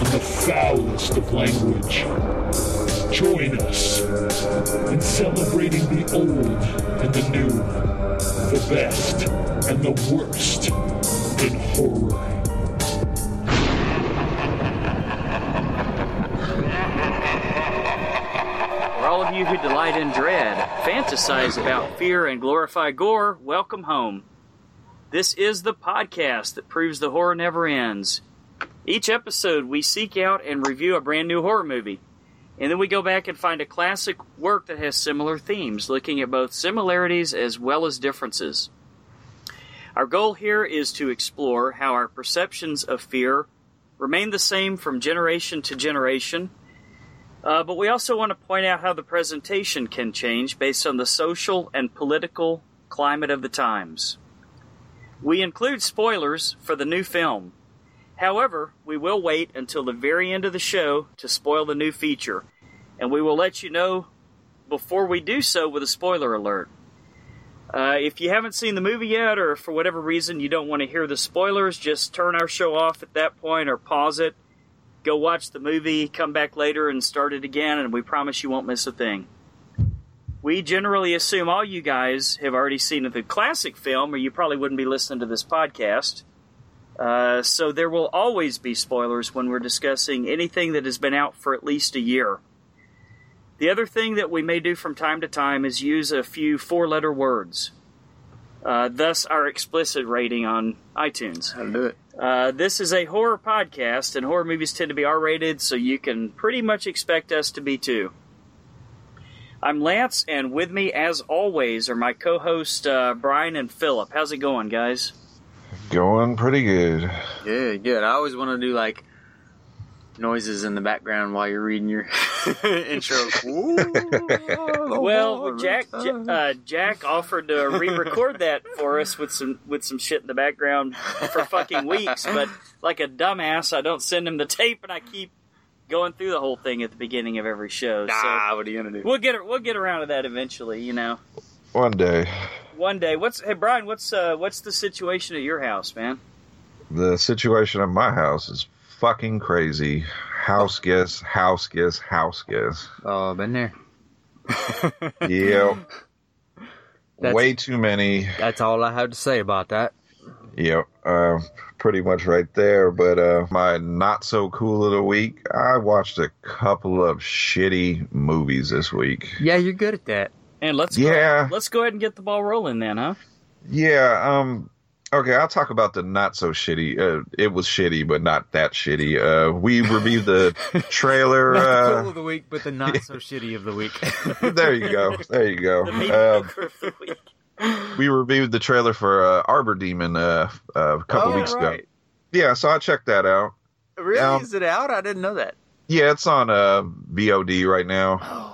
and the foulest of language. Join us in celebrating the old and the new, the best and the worst in horror. For all of you who delight in dread, fantasize about fear, and glorify gore, welcome home. This is the podcast that proves the horror never ends. Each episode, we seek out and review a brand new horror movie. And then we go back and find a classic work that has similar themes, looking at both similarities as well as differences. Our goal here is to explore how our perceptions of fear remain the same from generation to generation uh, but we also want to point out how the presentation can change based on the social and political climate of the times. We include spoilers for the new film. However, we will wait until the very end of the show to spoil the new feature, and we will let you know before we do so with a spoiler alert. Uh, if you haven't seen the movie yet, or for whatever reason you don't want to hear the spoilers, just turn our show off at that point or pause it go watch the movie, come back later and start it again, and we promise you won't miss a thing. We generally assume all you guys have already seen the classic film, or you probably wouldn't be listening to this podcast. Uh, so there will always be spoilers when we're discussing anything that has been out for at least a year. The other thing that we may do from time to time is use a few four letter words. Uh, thus, our explicit rating on iTunes. I'll do it. Uh, this is a horror podcast, and horror movies tend to be R rated, so you can pretty much expect us to be too. I'm Lance, and with me, as always, are my co hosts uh, Brian and Philip. How's it going, guys? Going pretty good. Good, good. I always want to do like noises in the background while you're reading your intro. Well, Jack J- uh, Jack offered to re-record that for us with some with some shit in the background for fucking weeks, but like a dumbass, I don't send him the tape, and I keep going through the whole thing at the beginning of every show. So Nah, what are you gonna do? we'll get we'll get around to that eventually, you know. One day, One day. What's hey Brian? What's uh what's the situation at your house, man? the situation at my house is fucking crazy. House guests, house guests, house guests. Oh, been there. Yep. That's- Way too many. That's all I have to say about that. Yep. Uh, pretty much right there. But uh, my not so cool of the week, I watched a couple of shitty movies this week. Yeah, you're good at that. And let's Yeah. go, let's go ahead and get the ball rolling then, huh? Yeah. Um. Okay, I'll talk about the not so shitty. Uh, it was shitty, but not that shitty. Uh, we reviewed the trailer. Not the uh, cool of the week, but the not so shitty of the week. there you go. There you go. The Uh, mediocre of the week. we reviewed the trailer for uh, Arbor Demon uh, a couple Oh, weeks ago. right. Yeah, so I checked that out. Really? Um, Is it out? I didn't know that. Yeah, it's on uh, VOD right now. Oh.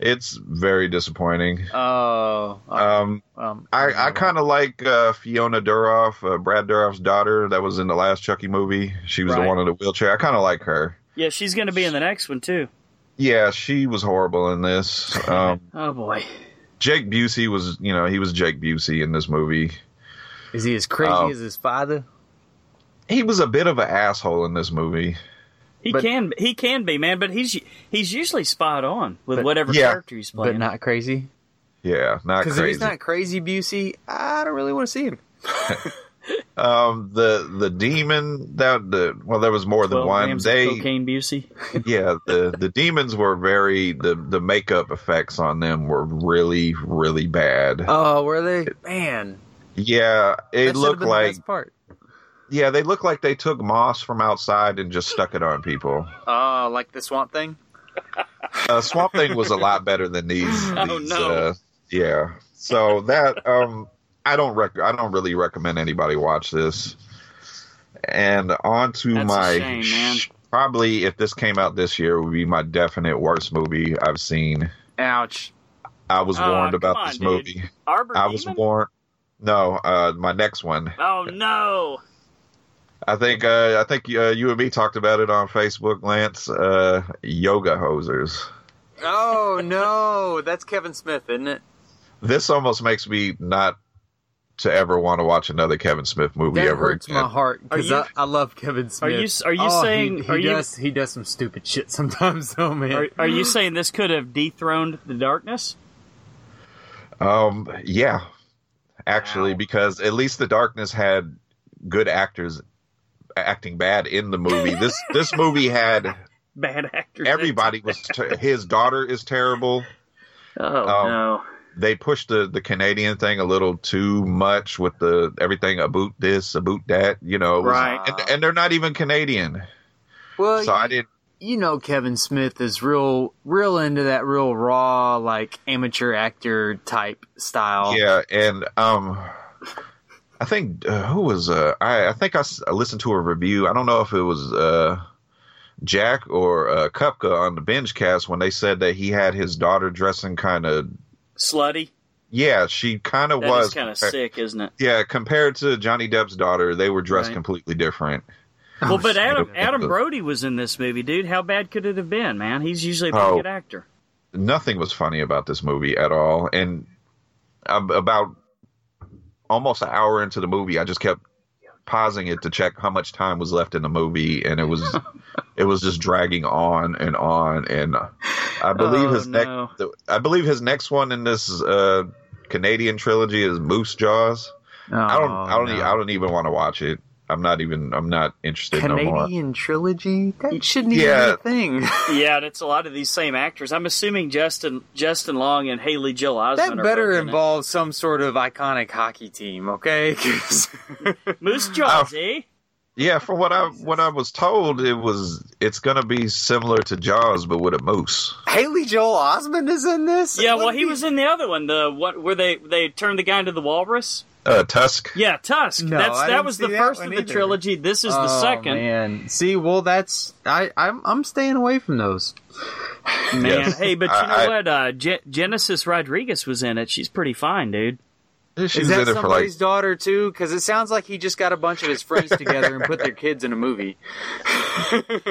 It's very disappointing. Oh. Um, um, I, I kind of like uh, Fiona Dourif, uh, Brad Dourif's daughter, that was in the last Chucky movie. She was Right. the one in the wheelchair. I kind of like her. Yeah, she's going to be in the next one too. Yeah, she was horrible in this. Um, Oh boy. Jake Busey was, you know, he was Jake Busey in this movie. Is he as crazy Oh. as his father? He was a bit of an asshole in this movie. He But- can he can be, man, but he's he's usually spot on with But- whatever Yeah. character he's playing. But not crazy? Yeah, not Because if crazy. he's not crazy Busey, I don't really want to see him. Um, the the demon that the well, there was more than one. grams of They cocaine Busey. yeah, the the demons were very the the makeup effects on them were really really bad. Oh, were they? Man, yeah, it should have looked been the like best part. Yeah, they look like they took moss from outside and just stuck it on people. Oh, like the swamp thing? Uh, Swamp Thing was a lot better than these. Oh, no. Uh, yeah, so that um, I don't rec- I don't really recommend anybody watch this. And on to That's my shame, man. probably if this came out this year, would be my definite worst movie I've seen. Ouch. I was Oh, warned about on, this dude. movie. Arbor I was warned. No, uh, my next one. Oh no! I think uh, I think uh, you and me talked about it on Facebook, Lance. Uh, yoga hosers. Oh no, that's Kevin Smith, isn't it? This almost makes me not to ever want to watch another Kevin Smith movie That ever hurts again. my heart because I, I love Kevin Smith. Are you- are you Oh, saying- he, he are you- does he does some stupid shit sometimes? though, man. Are, are you saying this could have dethroned the darkness? Um, yeah, actually, Wow. because at least the Darkness had good actors acting bad in the movie. This this movie had Bad actors. everybody was. Ter- his daughter is terrible. Oh Um, no! They pushed the the Canadian thing a little too much with the everything about this, about that. You know, it was- Right. And, and they're not even Canadian, well, so you, I didn't. you know Kevin Smith is real real into that real raw like amateur actor type style. Yeah, and um, I think uh, who was uh, I I think I, s- I listened to a review. I don't know if it was uh Jack or uh, Kupka on the binge cast when they said that he had his daughter dressing kind of. Slutty. Yeah, she kind of was kind of sick, isn't it? Yeah, compared to Johnny Depp's daughter, they were dressed Right. completely different. Well, but. Adam Adam Brody was in this movie, dude. How bad could it have been, man? He's usually a pretty Oh. good actor. Nothing was funny about this movie at all, and about almost an hour into the movie, I just kept pausing it to check how much time was left in the movie, and it was it was just dragging on and on. And I believe Oh, his no. next, I believe his next one in this uh, Canadian trilogy is Moose Jaws. I don't, I don't, Oh, e- no. I don't even want to watch it. I'm not even, I'm not interested no more. Canadian trilogy that shouldn't even be a thing. Yeah, and it's a lot of these same actors. I'm assuming Justin Justin Long and Haley Joel Osment. that better both in involve some sort of iconic hockey team, okay? Moose Jaws, Oh. eh? Yeah, from what I what I was told, it was it's gonna be similar to Jaws, but with a moose. Haley Joel Osment is in this. Yeah, What well, do he was in the other one, the what where they they turned the guy into the walrus. Uh, Tusk. Yeah, Tusk. No, that's I that was the that first of the either. trilogy. This is the Oh, second. Man, see, well, that's I I'm I'm staying away from those. Man, Yes. hey, but you I- know I- what? Uh, Ge- Genesis Rodriguez was in it. She's pretty fine, dude. She's Is that in it for like somebody's daughter too? Because it sounds like he just got a bunch of his friends together and put their kids in a movie.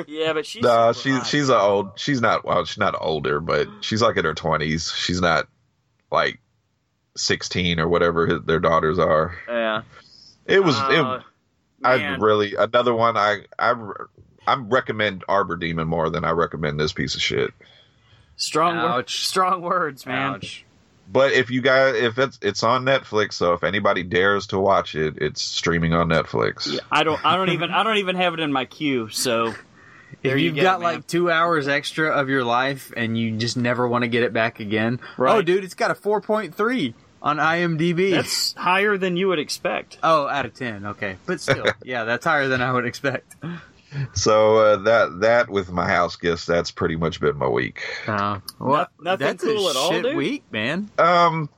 Yeah, but she's no, she's hot. she's a old. She's not well. She's not older, but she's like in her twenties. She's not like sixteen or whatever his, their daughters are. Yeah. It was. Uh, it, I really another one. I I I recommend Arbor Demon more than I recommend this piece of shit. strong, wor- Ouch. strong words, man. Ouch. But if you guys, if it's it's on Netflix, so if anybody dares to watch it, it's streaming on Netflix. Yeah, I don't, I don't even, I don't even have it in my queue. So If you you've go, got man. like two hours extra of your life and you just never want to get it back again, Right. oh, dude, it's got a 4.3 on IMDb. that's higher than you would expect. oh, out of 10. Okay, but still, yeah, that's higher than I would expect. So uh, that that with my house gifts, that's pretty much been my week. Uh, well, nothing that's cool a at all, shit dude? week, man. Um,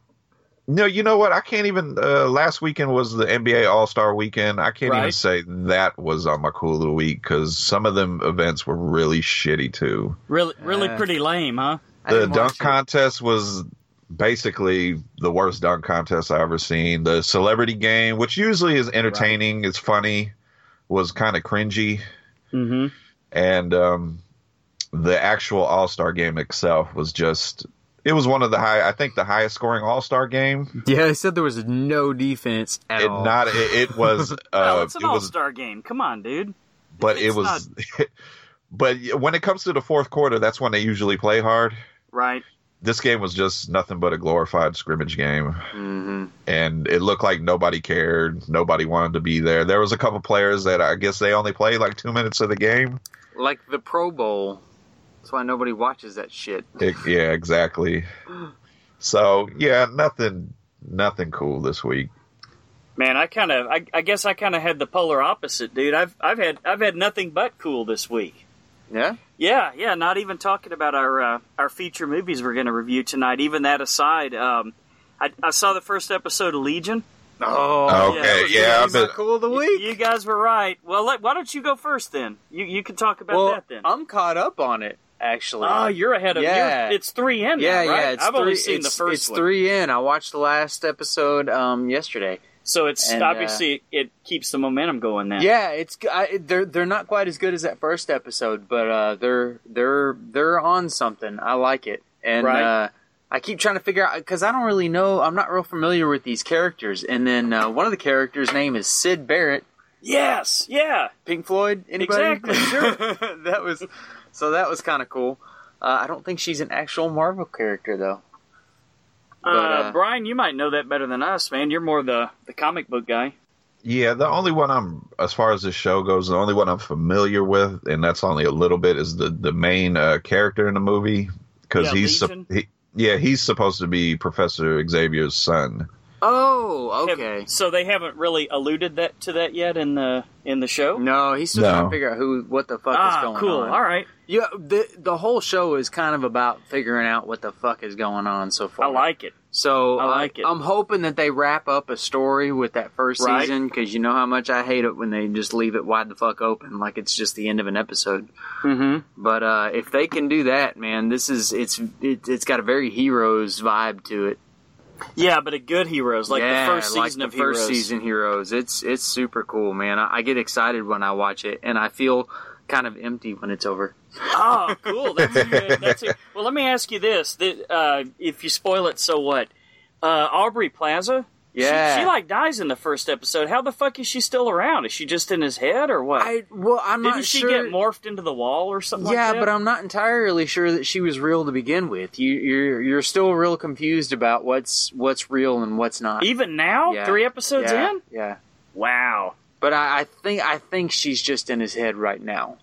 no, you know what? I can't even. Uh, last weekend was the NBA All Star Weekend. I can't even say that was on my cool little week because some of them events were really shitty too. Really, really Uh, pretty lame, huh? The dunk contest was basically the worst dunk contest I ever seen. The celebrity game, which usually is entertaining, it's funny, was kind of cringy, Mm-hmm. and um, the actual All Star game itself was just. It was one of the high, I think, the highest scoring All Star game. Yeah, they said there was no defense at It all. not, it, it was, uh, well, it's an all-star game. Come on, dude. but it It's was but when it comes to the fourth quarter that's when they usually play hard Right. This game was just nothing but a glorified scrimmage game hmm and it looked like nobody cared nobody wanted to be there there was a couple players that i guess they only played like two minutes of the game Like the Pro Bowl. That's why nobody watches that shit. It- yeah exactly so yeah nothing nothing cool this week Man, I kind of, I, I guess I kind of had the polar opposite, dude. I've, I've had, I've had nothing but cool this week. Yeah. Yeah, yeah. Not even talking about our uh, our feature movies we're going to review tonight. Even that aside, um, I, I saw the first episode of Legion. Oh, Okay, yeah, yeah, but cool of the You, week. you guys were right. Well, let, why don't you go first then? You you can talk about well, that then. I'm caught up on it actually. oh, you're ahead of Yeah. you're, It's three in. yeah, now, right? yeah. It's I've three, only seen the it's- first It's one, three in. I watched the last episode um yesterday. So it's and, uh, obviously it, it keeps the momentum going. Then Yeah, it's I, they're they're not quite as good as that first episode, but uh, they're they're they're on something. I like it, and Right. uh, I keep trying to figure out because I don't really know. I'm not real familiar with these characters, and then uh, one of the characters' name is Syd Barrett, Yes. Yeah. Pink Floyd. Anybody? Exactly, sure. that was so that was kind of cool. Uh, I don't think she's an actual Marvel character though. Uh, uh, Brian, you might know that better than us, man. You're more the the comic book guy. yeah, the only one I'm, as far as this show goes, the only one I'm familiar with, and that's only a little bit, is the the main uh, character in the movie because Yeah, he's Legion? he, yeah he's supposed to be Professor Xavier's son. Oh, Have- okay. so they haven't really alluded that to that yet in the in the show. No, he's still No. trying to figure out who, what the fuck is ah, going cool. on. Cool. All right. Yeah, the the whole show is kind of about figuring out what the fuck is going on so far. I like it. So I like it. I'm hoping that they wrap up a story with that first Right. season because you know how much I hate it when they just leave it wide the fuck open, like it's just the end of an episode. Mm-hmm. But uh, if they can do that, man, this is it's it, it's got a very heroes vibe to it. Yeah, but a good heroes like yeah, the first like season the of first Heroes. season heroes. It's it's super cool, man. I, I get excited when I watch it, and I feel kind of empty when it's over. Oh, cool. That's good. That's well. Let me ask you this: that, uh, if you spoil it, so what? Uh, Aubrey Plaza. She- Yeah. she, like dies in the first episode. How the fuck is she still around? Is she just in his head or what? I well, I'm not sure. Didn't not she sure. get morphed into the wall or something? yeah, like that? but I'm not entirely sure that she was real to begin with. You, you're you're still real confused about what's what's real and what's not. even now, Yeah. three episodes yeah, in. yeah. Wow. But I, I think I think she's just in his head right now.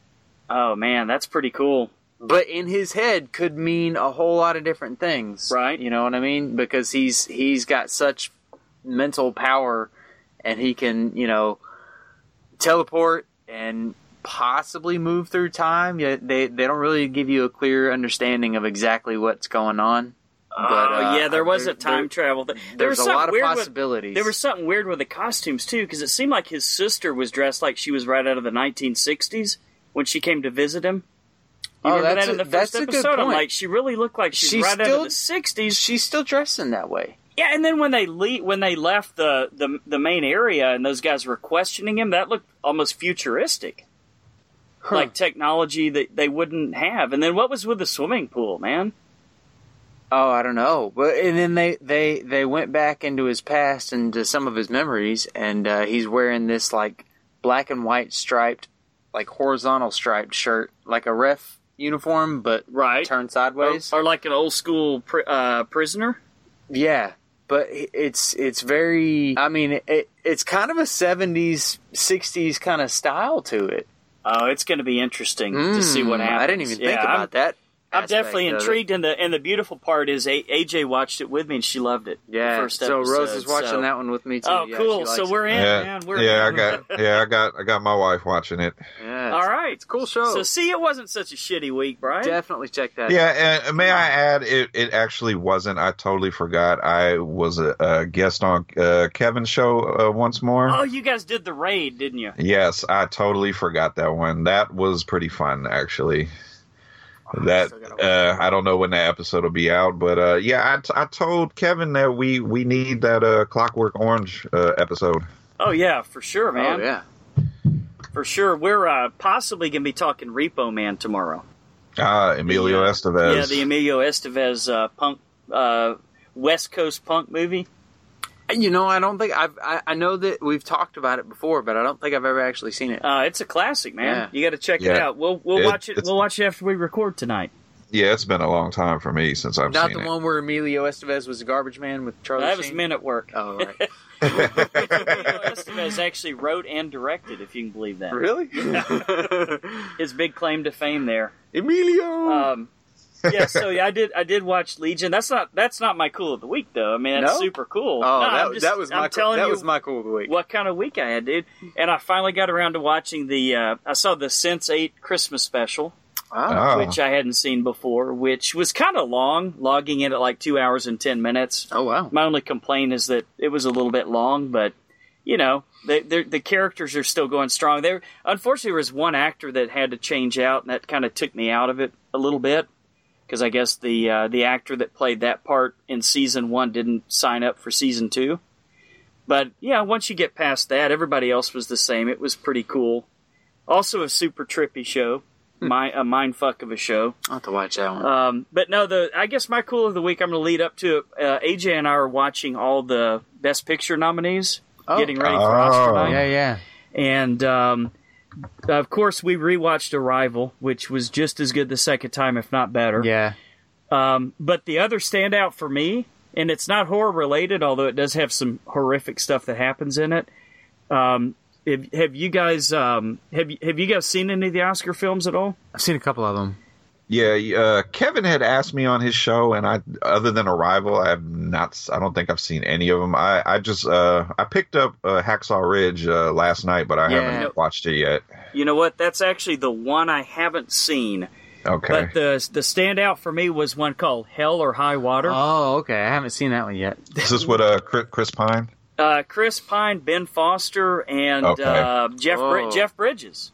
Oh man, that's pretty cool. But in his head could mean a whole lot of different things, Right. You know what I mean? Because he's he's got such mental power, and he can you know teleport and possibly move through time. Yet they they don't really give you a clear understanding of exactly what's going on. But, oh uh, yeah, there was there- a time there- travel. There, There's was a lot of weird with- possibilities. There was something weird with the costumes too, because it seemed like his sister was dressed like she was right out of the 1960s when she came to visit him. You Oh, that's that in a- the that's first a good episode? I'm like, she really looked like she's She's right out of the 60s. she's still dressed in that way. Yeah, and then when they le- when they left the, the the main area and those guys were questioning him, that looked almost futuristic, like technology that they wouldn't have. And then what was with the swimming pool, man? Oh, I don't know. But and then they they they went back into his past and to some of his memories, and uh, he's wearing this like black and white striped, like horizontal striped shirt, like a ref uniform, but Right. turned sideways. or like an old school pri- uh, prisoner. yeah, but it's it's very. I mean, it, it's kind of a seventies, sixties kind of style to it. Oh, it's going to be interesting to see what Mm, happens. I didn't even think about I'm, that. I'm definitely intrigued, and the and the beautiful part is a- AJ watched it with me and she loved it. the Yeah, first so Rose is watching so- that one with me too. Oh, Yeah, cool! So we're it. in, yeah, man. We're yeah, I got yeah, I got I got my wife watching it. Yeah, All it's, a cool show. So see, it wasn't such a shitty week, Brian. Definitely check that. Yeah, and may I add, it, it actually wasn't. I totally forgot. I was a, a guest on uh, Kevin's show uh, once more. Oh, you guys did the raid, didn't you? Yes, I totally forgot that one. That was pretty fun, actually. That uh, I don't know when that episode will be out, but uh, yeah, I, t- I told Kevin that we we need that uh, Clockwork Orange uh, episode. Oh yeah, for sure, man. Oh yeah. For sure. We're uh, possibly going to be talking Repo Man tomorrow. Ah, Emilio The, uh, Estevez. Yeah, the Emilio Estevez uh, punk uh, West Coast punk movie. You know, I don't think I've. I, I know that we've talked about it before, but I don't think I've ever actually seen it. Uh, it's a classic, man. Yeah. You got to check it out. We'll we'll It- watch it. We'll watch it after we record tonight. yeah, it's been a long time for me since I've Not seen the it. one where Emilio Estevez was a garbage man with Charlie. that was Men at Work. Oh, all right. Emilio Estevez actually wrote and directed, if you can believe that. really? His big claim to fame there. Emilio. Um, yeah, so yeah, I did. I did watch Legion. That's not. That's not my cool of the week, though. I mean, that's No? super cool. oh, No, that, I'm just- that was my. I'm cool- telling that you was my cool of the week. what kind of week I had, dude. And I finally got around to watching the. Uh, I saw the Sense8 Christmas special. Ah. which I hadn't seen before, which was kind of long, logging in at like two hours and ten minutes. Oh wow. My only complaint is that it was a little bit long, but you know, they, the characters are still going strong. There, unfortunately, there was one actor that had to change out, and that kind of took me out of it a little bit because I guess the uh, the actor that played that part in season one didn't sign up for season two. But yeah, once you get past that, everybody else was the same. It was pretty cool. Also, a super trippy show, my a mind fuck of a show. I'll have to watch that one. Um, but no, the I guess my cool of the week. I'm going to lead up to it. Uh, AJ and I are watching all the Best Picture nominees, Oh. getting ready for Oh. Oscar night, yeah, yeah. and um, of course we rewatched Arrival, which was just as good the second time, if not better. Yeah. Um, but the other standout for me, and it's not horror related, although it does have some horrific stuff that happens in it. Um, have, have you guys um, have you, have you guys seen any of the Oscar films at all? I've seen a couple of them. Yeah, uh, Kevin had asked me on his show, and I, other than Arrival, I have not. I don't think I've seen any of them. I, I just, uh, I picked up uh, Hacksaw Ridge uh, last night, but I Yeah. haven't watched it yet. You know what? That's actually the one I haven't seen. Okay. But the the standout for me was one called Hell or High Water. Oh, okay. I haven't seen that one yet. Is this with uh, Chris, Chris Pine? Uh, Chris Pine, Ben Foster, and Okay. uh, Jeff Brid- Whoa. Jeff Bridges.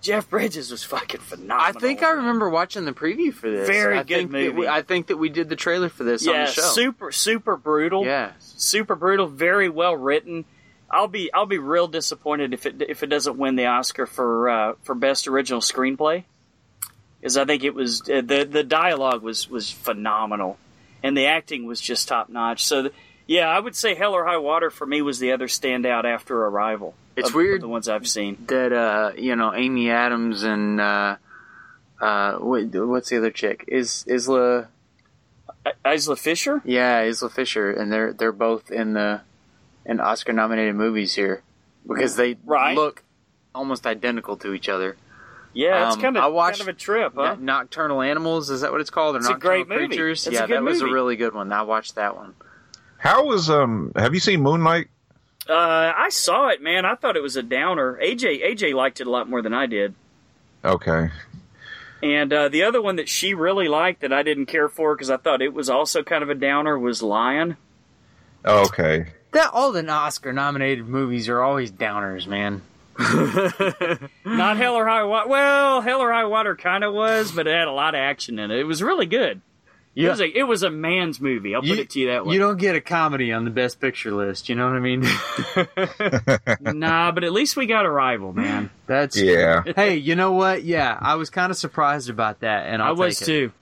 Jeff Bridges was fucking phenomenal. I think I remember watching the preview for this. Very I good movie. we- I think that we did the trailer for this on Yeah, the show. super super brutal. Yeah. super brutal. Very well written. I'll be I'll be real disappointed if it if it doesn't win the Oscar for uh, for best original screenplay, because I think it was uh, the the dialogue was was phenomenal, and the acting was just top notch. So. th- yeah, I would say Hell or High Water for me was the other standout after Arrival. It's of- weird. of the ones I've seen. That uh, you know, Amy Adams and uh, uh, what, what's the other chick? Is Isla? Isla Fisher. Yeah, Isla Fisher, and they're they're both in the in Oscar nominated movies here because they Right. look almost identical to each other. Yeah, it's Um, kind of I watched- kind of a trip, huh? Nocturnal Animals is that what it's called? Or It's a Nocturnal great movie. Creatures? It's a yeah, good that was a really good one. I watched that one. How was um? Have you seen Moonlight? Uh, I saw it, man. I thought it was a downer. AJ AJ liked it a lot more than I did. Okay. And uh, the other one that she really liked that I didn't care for because I thought it was also kind of a downer was Lion. Okay. That all the Oscar nominated movies are always downers, man. Not Hell or High Water. Well, Hell or High Water kind of was, but it had a lot of action in it. It was really good. It was a it was a man's movie. I'll put it to you that way. You don't get a comedy on the best picture list. You know what I mean? nah, but at least we got Arrival, man. That's Yeah. Hey, you know what? Yeah, I was kind of surprised about that, and I'll I was take it. too.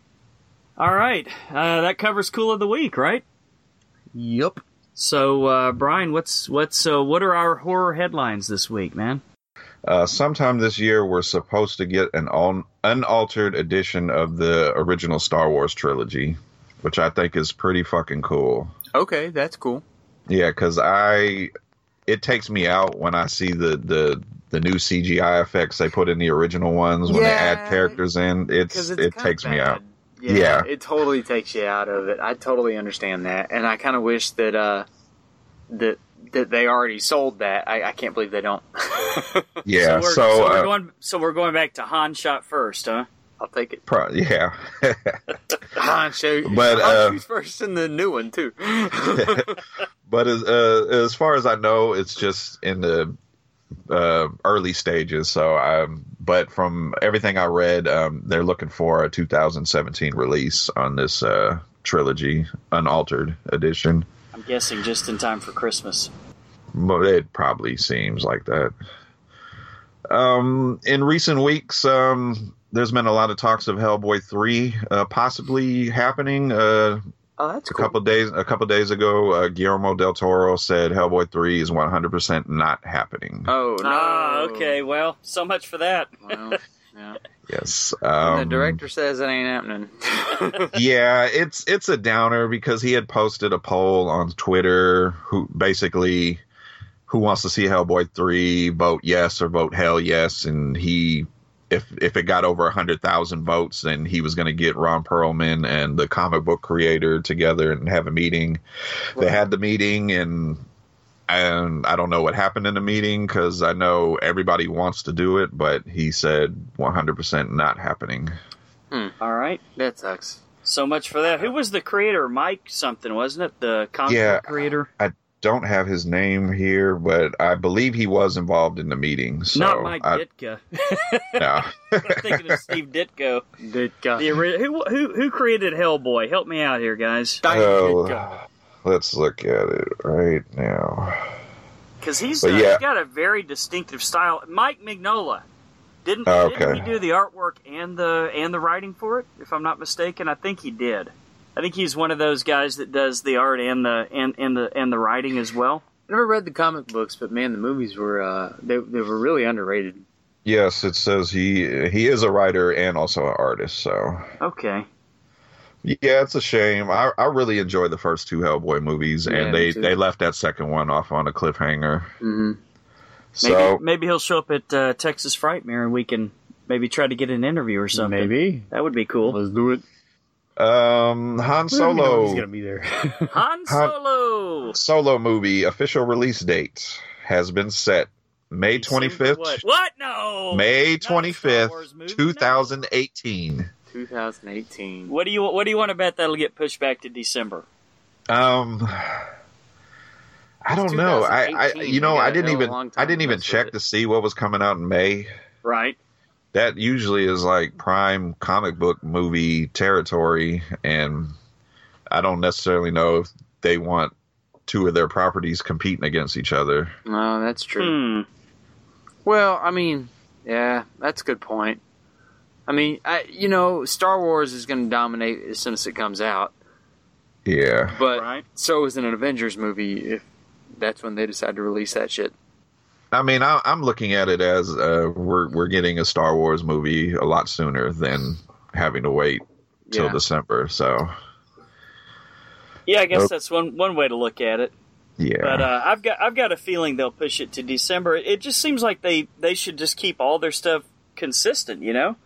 All right, uh, that covers cool of the week, right? Yep. So, uh, Brian, what's what's uh, what are our horror headlines this week, man? Uh, sometime this year, we're supposed to get an un- unaltered edition of the original Star Wars trilogy, which I think is pretty fucking cool. Okay, that's cool. Yeah, because I, it takes me out when I see the the the new CGI effects they put in the original ones when they add characters in. It's, it's it takes me out. Yeah, Yeah. it totally takes you out of it. I totally understand that, and I kind of wish that uh that that they already sold that. I, I can't believe they don't. Yeah, we're, so, we're uh, going so we're going back to Han shot first, huh? I'll take it. pro- yeah. Han show, But, Han uh, first in the new one too. but as uh, as far as I know, it's just in the uh, early stages. So, um, but from everything I read, um, they're looking for a 2017 release on this uh, trilogy, unaltered edition. I'm guessing just in time for Christmas. But it probably seems like that. Um, in recent weeks, um, there's been a lot of talks of Hellboy three uh, possibly happening. Uh, oh, that's a couple days a couple days ago, uh, Guillermo del Toro said Hellboy three is 100 percent not happening. Oh no. Ah, okay. Well, so much for that. Well, yeah. Yes, um, the director says it ain't happening. yeah, it's it's a downer because he had posted a poll on Twitter who basically who wants to see Hellboy three vote yes or vote hell yes, and he if if it got over a hundred thousand votes, then he was going to get Ron Perlman and the comic book creator together and have a meeting. They had the meeting and and I don't know what happened in the meeting because I know everybody wants to do it, but he said 100% not happening. Hmm. All right. That sucks. So much for that. Who was the creator? Mike something, wasn't it? The comic Yeah. creator? I don't have his name here, but I believe he was involved in the meeting. So Not Mike I, Ditka. no. I'm thinking of Steve Ditko. Ditka. The ori- who who who created Hellboy? Help me out here, guys. Oh, let's look at it right now. Because he's, uh, yeah. he's got a very distinctive style. Mike Mignola didn't, Oh, didn't okay. he do the artwork and the and the writing for it? If I'm not mistaken, I think he did. I think he's one of those guys that does the art and the and, and the and the writing as well. I Never read the comic books, but man, the movies were uh, they they were really underrated. Yes, it says he he is a writer and also an artist. So Okay. Yeah, it's a shame. I I really enjoyed the first two Hellboy movies, Yeah, and they they left that second one off on a cliffhanger. hmm So maybe he'll show up at uh, Texas Frightmare and we can maybe try to get an interview or something. Maybe. that would be cool. Let's do it. um, Han Solo He's gonna be there. Han Solo. solo movie official release date has been set May twenty fifth. What? what? No. May Not a Star twenty fifth, Wars movie? two thousand eighteen. 2018. What do you What do you want to bet that'll get pushed back to December? Um, I don't know. I, I you know We got I a didn't hell even I didn't even check to see what was coming out in May. Right. That usually is like prime comic book movie territory, and I don't necessarily know if they want two of their properties competing against each other. No, that's true. Hmm. Well, I mean, yeah, that's a good point. I mean, I, you know, Star Wars is going to dominate as soon as it comes out, Yeah, but Right. so is an Avengers movie if that's when they decide to release that shit. I mean I, I'm looking at it as uh, we're we're getting a Star Wars movie a lot sooner than having to wait till Yeah. December. So Yeah, I guess Nope. that's one one way to look at it. yeah, But uh, I've got I've got a feeling they'll push it to December. It just seems like they they should just keep all their stuff consistent. You know,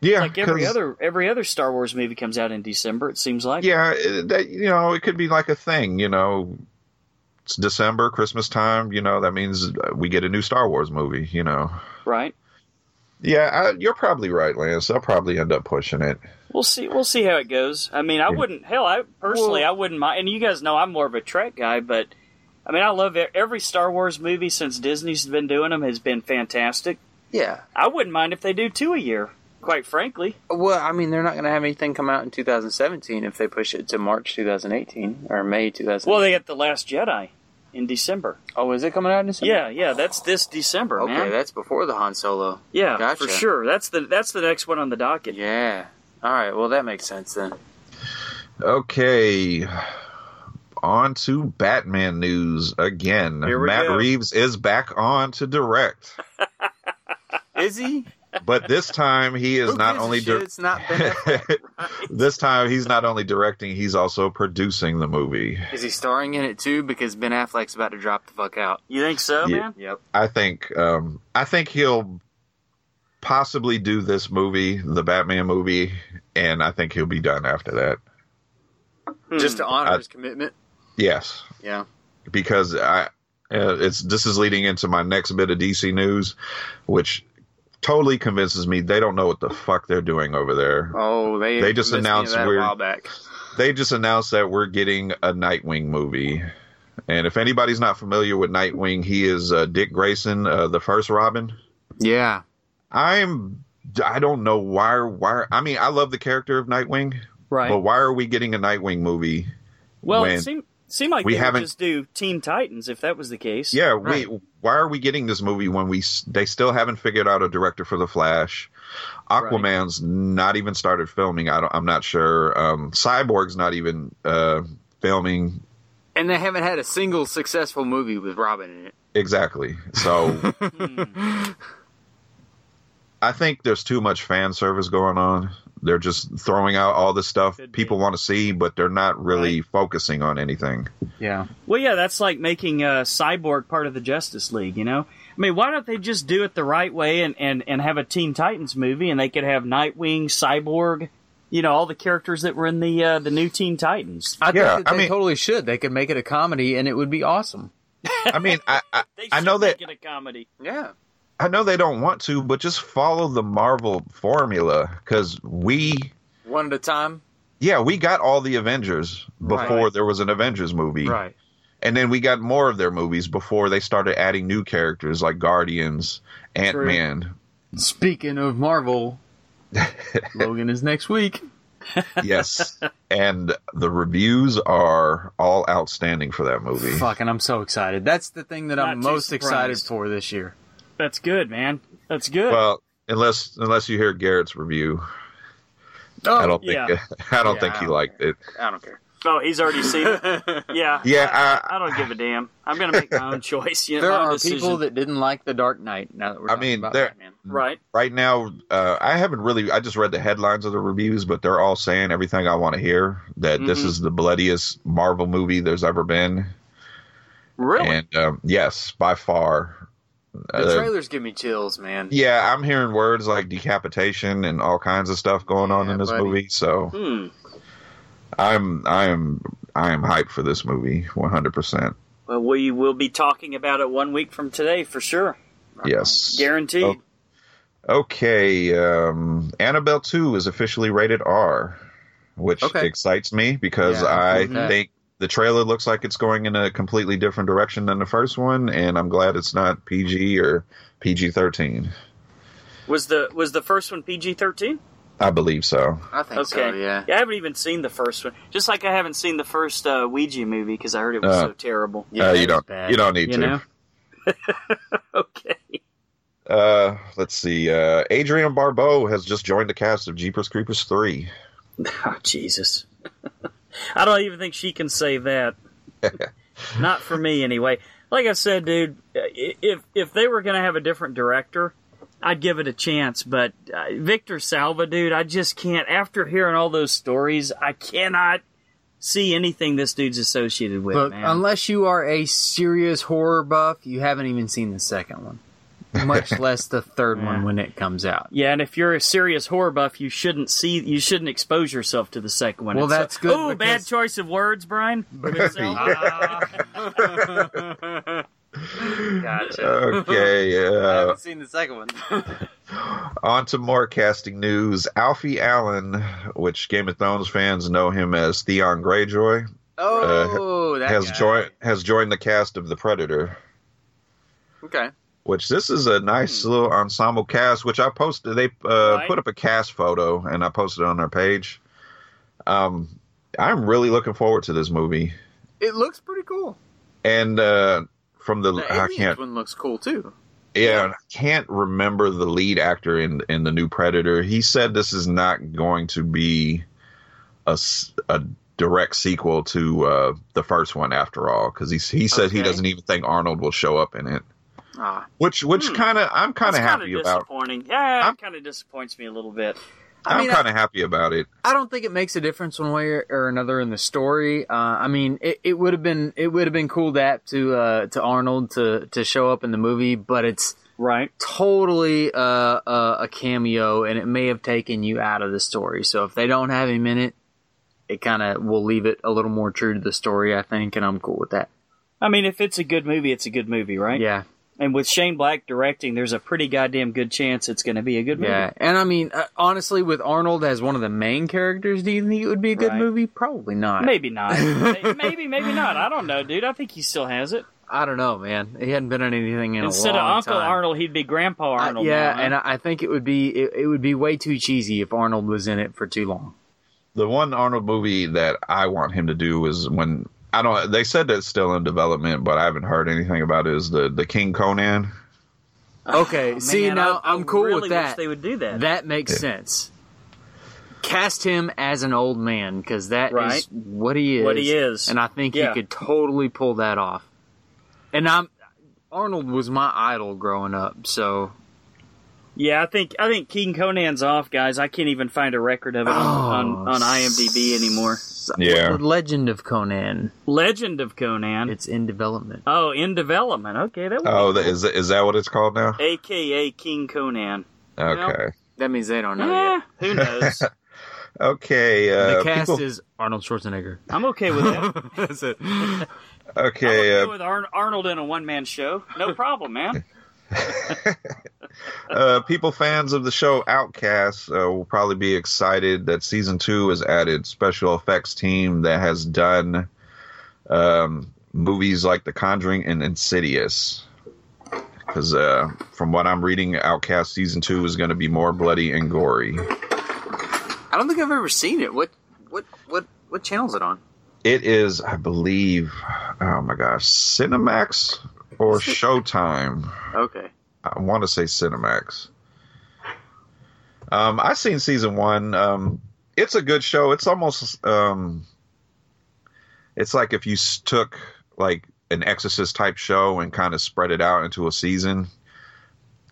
yeah, like every 'cause- other every other Star Wars movie comes out in December. It seems like. Yeah, that you know, it could be like a thing. You know, it's December, Christmas time. You know, that means we get a new Star Wars movie. You know, Right. yeah, I, you're probably right, Lance. I'll probably end up pushing it. We'll see. We'll see how it goes. I mean, I wouldn't. Hell, I personally, I wouldn't mind. And you guys know I'm more of a Trek guy, but I mean, I love e- every Star Wars movie since Disney's been doing them has been fantastic. Yeah. I wouldn't mind if they do two a year. Quite frankly, Well, I mean, they're not going to have anything come out in 2017 if they push it to March 2018 or May 2018. well, they got the Last Jedi in December. oh, is it coming out in December? Yeah, yeah, that's this December, Okay, man. that's before the Han Solo. yeah, gotcha. for sure. That's the that's the next one on the docket. Yeah. All right. Well, that makes sense then. Okay. On to Batman news again. Here we Matt go. Reeves is back on to direct, Is he? But this time he is Who not only shit? di- it's not Ben Affleck. this time he's not only directing, he's also producing the movie. Is he starring in it too? Because Ben Affleck's about to drop the fuck out. You think so, Yeah. man? Yep. I think um, I think he'll possibly do this movie, the Batman movie, and I think he'll be done after that. Hmm. Just to honor I- his commitment. Yes, Yeah. because I uh, it's this is leading into my next bit of DC news, which totally convinces me they don't know what the fuck they're doing over there. Oh, they They just convinced me announced that we're- a while back. They just announced that we're getting a Nightwing movie. And if anybody's not familiar with Nightwing, he is uh, Dick Grayson, uh, the first Robin. Yeah. I'm I don't know why why I mean I love the character of Nightwing, right. but why are we getting a Nightwing movie? well, when- it seemed seemed like we they would haven't- just do Teen Titans if that was the case. Yeah, Right. we why are we getting this movie when we they still haven't figured out a director for the Flash? Aquaman's not even started filming. I don't, I'm not sure. Um, Cyborg's not even uh, filming And they haven't had a single successful movie with Robin in it. exactly. So. I think there's too much fan service going on. They're just throwing out all the stuff Could be. people want to see, but they're not really focusing on anything. Yeah. Well, yeah, that's like making uh, Cyborg part of the Justice League. You know, I mean, why don't they just do it the right way and and and have a Teen Titans movie, and they could have Nightwing, Cyborg, you know, all the characters that were in the uh, the new Teen Titans. I Yeah, think that I they mean- totally should. They could make it a comedy and it would be awesome. I mean, I I, They I should know that make it a comedy. Yeah. I know they don't want to, but just follow the Marvel formula because we, One at a time. yeah, we got all the Avengers before Right. there was an Avengers movie, Right. and then we got more of their movies before they started adding new characters like Guardians, Ant Man. Speaking of Marvel, Logan is next week. Yes, and the reviews are all outstanding for that movie. Fucking, I'm so excited. That's the thing that I'm Not too most excited for this year. That's good, man. That's good. Well, unless unless you hear Garrett's review, Oh, I don't think yeah. I don't Yeah, think I he don't liked it. I don't care. oh, he's already seen it. Yeah. Yeah, I, I- I don't give a damn. I'm gonna make my own choice. You know, There are decision. people that didn't like The Dark Knight. Now that we're I mean, about there- Batman. right. right now uh, i haven't really i just read the headlines of the reviews but they're all saying everything i want to hear that this Mhm. is the bloodiest marvel movie there's ever been Really? and um, yes by far The Uh, trailers give me chills, man. yeah i'm hearing words like decapitation and all kinds of stuff going on in this buddy. movie so hmm. i'm i'm i am hyped for this movie 100% Well, we will be talking about it one week from today for sure. yes Guaranteed. Oh. Okay, um, Annabelle 2 is officially rated R, which Okay. excites me because Yeah, I'm I that. think the trailer looks like it's going in a completely different direction than the first one, and I'm glad it's not PG or PG 13. Was the was the first one PG thirteen? I believe so. I think Okay. so, yeah. yeah. I haven't even seen the first one. Just like I haven't seen the first uh, Ouija movie because I heard it was Uh, so terrible. Yeah, uh, you don't. bad. You don't need You to. know? okay. Uh, let's see. Uh, Adrienne Barbeau has just joined the cast of Jeepers Creepers 3. Oh Jesus. I don't even think she can say that. Not for me, anyway. Like I said, dude, if if they were gonna have a different director, I'd give it a chance. But uh, Victor Salva, dude, I just can't. After hearing all those stories, I cannot see anything this dude's associated with. But man. unless you are a serious horror buff, you haven't even seen the second one, much less the third Yeah. one when it comes out. yeah, and if you're a serious horror buff, you shouldn't see, you shouldn't expose yourself to the second one. Well, It's, uh, that's good Oh, bad choice of words, Brian. Victor Gotcha. Okay, yeah. I uh, haven't seen the second one. On to more casting news. Alfie Allen, which Game of Thrones fans know him as Theon Greyjoy, Oh, that has guy. joined has joined the cast of The Predator. Okay. Which this is a nice little ensemble cast. Which I posted. They uh, Right. put up a cast photo and I posted it on their page. Um, I'm really looking forward to this movie. It looks pretty cool. And uh, from the, The I can't one looks cool too. Yeah, I can't remember the lead actor in in the new Predator. He said this is not going to be a direct sequel to uh, the first one after all, because he he said he doesn't even think Arnold will show up in it. Ah, Which which Hmm. kind of I'm kind of happy kinda about. disappointing. Yeah, I'm- it kind of disappoints me a little bit. I I'm kind of happy about it. I don't think it makes a difference one way or, or another in the story. Uh, I mean, it, it would have been it would have been cool that to uh, to Arnold to to show up in the movie, but it's Right. totally uh, uh, a cameo, and it may have taken you out of the story. So if they don't have him in it, it kind of will leave it a little more true to the story, I think, and I'm cool with that. I mean, if it's a good movie, it's a good movie, right? Yeah, And with Shane Black directing, there's a pretty goddamn good chance it's going to be a good movie. yeah, and I mean, uh, honestly, with Arnold as one of the main characters, do you think it would be a good Right. movie? Probably not. Maybe not. Maybe, maybe not. I don't know, dude. I think he still has it. I don't know, man. He hadn't been on anything in Instead a long of Uncle time. Arnold, he'd be Grandpa I- Arnold. yeah, now, and I I think it would be it, it would be way too cheesy if Arnold was in it for too long. The one Arnold movie that I want him to do is when I don't. They said that it's still in development, but I haven't heard anything about it. Is the the King Conan? Okay, Oh, see man, now I, I'm cool really with Wish that. they would do that. That makes sense. Cast him as an old man because that is Right. what he is. What he is. and I think Yeah. he could totally pull that off. And I'm Arnold was my idol growing up, so Yeah, I think I think King Conan's off, guys. I can't even find a record of it on, on, oh, on IMDb anymore. Yeah. The Legend of Conan. Legend of Conan. It's in development. oh, in development. Okay, that would Oh, be that, is is that what it's called now? AKA King Conan. Okay. That means they don't know Eh, yet. who knows? Okay. Uh, The cast people- is Arnold Schwarzenegger. I'm okay with that. That's it. Okay, I'm uh, okay with Ar- Arnold in a one man show. No problem, man. uh, people fans of the show Outcast uh, will probably be excited that season two has added special effects team that has done um, movies like The Conjuring and Insidious. Because uh, from what I'm reading, Outcast season two is going to be more bloody and gory. I don't think I've ever seen it. What what what what channel is it on? It is, I believe, oh my gosh, Cinemax or Showtime. Okay. I want to say Cinemax. Um, I've seen season one. Um, it's a good show. It's almost um, it's like if you took like an Exorcist type show and kind of spread it out into a season.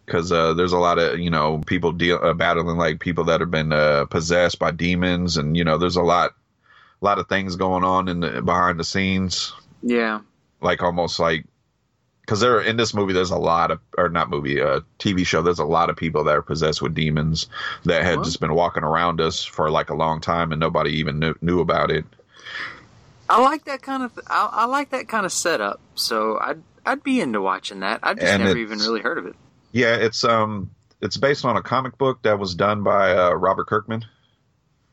Because uh, there's a lot of you know people deal uh, battling like people that have been uh, possessed by demons, and you know there's a lot, a lot of things going on in the behind the scenes Yeah. like almost like because there in this movie there's a lot of or not movie uh tv show there's a lot of people that are possessed with demons that had What? just been walking around us for like a long time and nobody even knew, knew about it I like that kind of. I, I like that kind of setup. So I'd I'd be into watching that. I've just And never even really heard of it. yeah it's um it's based on a comic book that was done by uh, robert kirkman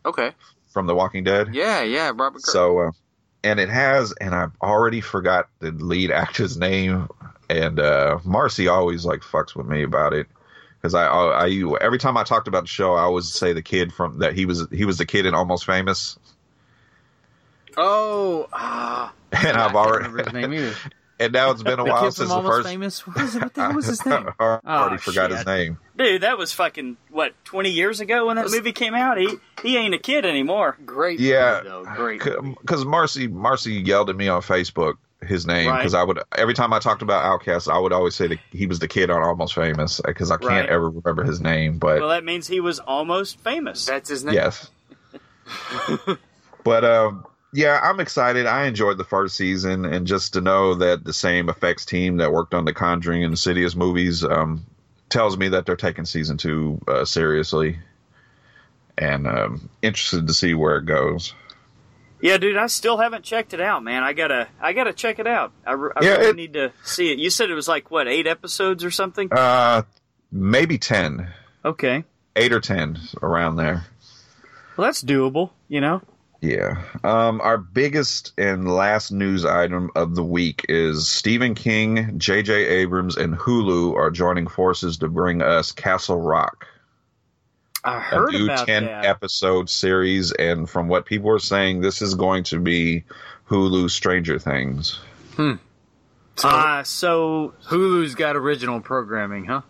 Okay. from the walking dead Yeah, yeah. Robert. Kirk. so uh, and it has and i've already forgot the lead actor's name and uh marcy always like fucks with me about it because I, I I every time i talked about the show i always say the kid from that he was he was the kid in almost famous oh, ah, and I i've already remember his name either. and now it's been a The while kid since from the Almost first Famous. What, is it? what the hell was his name? I already Oh, forgot his name Dude, that was fucking what twenty years ago when that movie came out. He he ain't a kid anymore. Great. Yeah. movie, though. Great. because marcy marcy yelled at me on facebook his name Right. because i would every time i talked about outcast i would always say that he was the kid on almost famous because i can't Right. ever remember his name but Well, that means he was almost famous. That's his name. Yes. but um, yeah, I'm excited. I enjoyed the first season, and just to know that the same effects team that worked on the Conjuring and Insidious movies um, tells me that they're taking season two uh, seriously, and um, interested to see where it goes. Yeah, dude, I still haven't checked it out, man. I gotta, I gotta check it out. I, I Yeah, really it- need to see it. You said it was like what eight episodes or something? Uh, maybe ten, Okay, eight or ten around there. well that's doable. You know, Yeah. Um, our biggest and last news item of the week is Stephen King, J.J. Abrams, and Hulu are joining forces to bring us Castle Rock, I a heard new about 10 that. episode series. And from what people are saying, this is going to be Hulu Stranger Things. So Ah, so Hulu's got original programming, huh?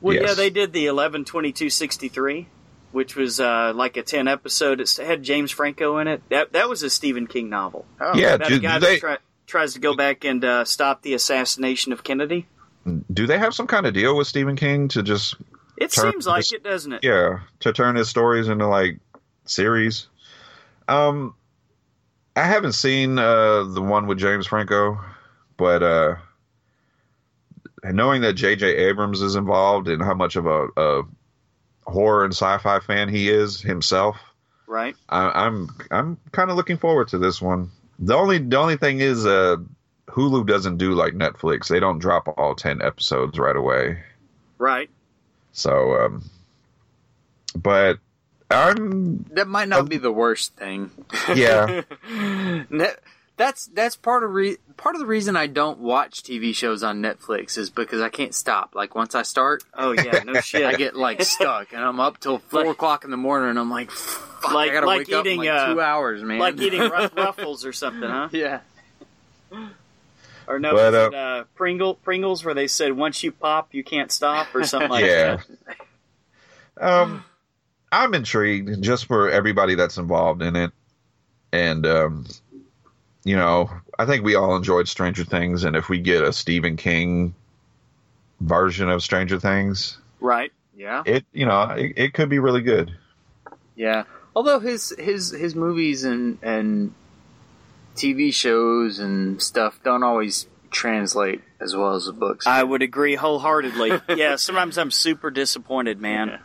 well, yeah, they did the eleven twenty two sixty three, which was uh, like a ten episode. It had James Franco in it. That that was a Stephen King novel. Oh. yeah. About Do, a guy they, that try, tries to go back and uh, stop the assassination of Kennedy. do they have some kind of deal with Stephen King to just, It seems like this- it, doesn't it? yeah, to turn his stories into like series? Um, I haven't seen uh, the one with James Franco, but uh, knowing that J.J. Abrams is involved and how much of a, a horror and sci-fi fan he is himself, Right. I, I'm I'm kind of looking forward to this one. The only the only thing is, uh, Hulu doesn't do like Netflix; they don't drop all ten episodes right away. Right. So, um, but I'm That might not be the worst thing. yeah. Net, that's that's part of re, part of the reason I don't watch TV shows on Netflix is because I can't stop. Like once I start, Oh yeah, no shit. I get like stuck, and I'm up till four Like- o'clock in the morning, and I'm like, fuck, Like- I gotta like wake up in eating, like uh, two hours, man. like eating Ruffles or something, huh? yeah. Or no, But, uh, it, uh, Pringle Pringles, where they said once you pop, you can't stop, or something like Yeah. that. Um, I'm intrigued just for everybody that's involved in it, and um, you know, I think we all enjoyed Stranger Things, and if we get a Stephen King version of Stranger Things, Right. Yeah. it you know it, it could be really good. Yeah. Although his his his movies and and TV shows and stuff don't always translate as well as the books. I would agree wholeheartedly. yeah. Sometimes I'm super disappointed, man.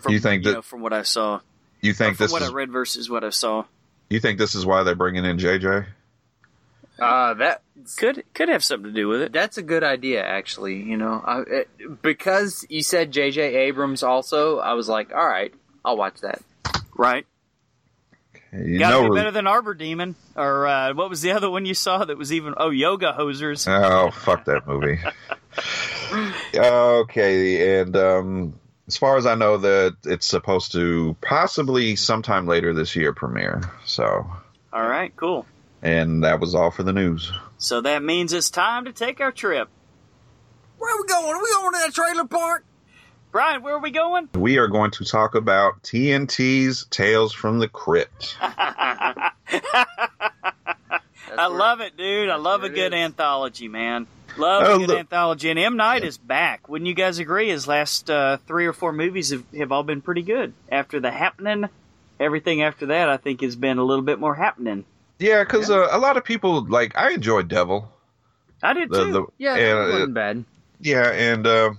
From, You think you that- know, from what I saw, You think from this what is I read versus what I saw? you think this is why they're bringing in JJ? Uh, that Could could have something to do with it. that's a good idea, actually. You know, I, it, because you said J.J. Abrams also, I was like, all right, I'll watch that. Right. You Gotta know, be better than Arbor Demon. Or uh, what was the other one you saw that was even oh Yoga Hosers. Oh, fuck that movie. okay, and um, as far as I know, that it's supposed to possibly sometime later this year premiere. So, All right, cool. and that was all for the news. So that means it's time to take our trip. Where are we going? Are we going to that trailer park? Brian, where are we going? We are going to talk about TNT's Tales from the Crypt. I love it, dude. I love a good is. anthology, man. Love Oh, a good look- anthology. And M. Night is back. Wouldn't you guys agree? His last uh, three or four movies have, have all been pretty good. After The Happening, everything after that, I think, has been a little bit more happening. Yeah, because uh, a lot of people like I enjoy Devil. I did The, too. the, Yeah, and, that uh, wasn't bad. Yeah, and uh,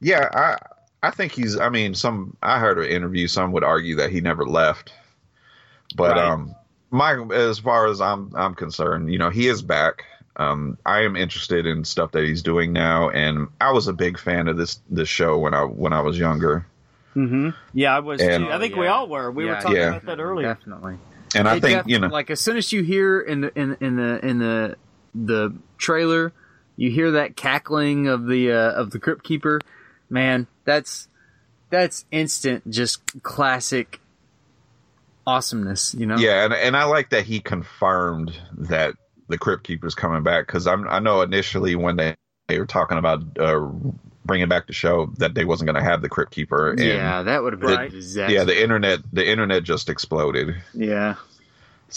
yeah, I I think he's. I mean, some I heard an interview. Some would argue that he never left, but Right. um, my as far as I'm I'm concerned, you know, he is back. Um, I am interested in stuff that he's doing now, and I was a big fan of this this show when I when I was younger, mm-hmm. Yeah, I was And- too. I think we all were. We were talking yeah. about that earlier. Definitely. and I It think def- you know, like as soon as you hear in the in, in the in the the trailer, you hear that cackling of the uh, of the crypt keeper. Man, that's that's instant, just classic awesomeness. You know? yeah, and and I like that he confirmed that the Crypt Keeper's coming back because I'm I know initially when they they were talking about uh, bringing back the show that they wasn't going to have the Crypt Keeper. And Yeah, that would have been Right. a yeah, the internet the internet just exploded. yeah.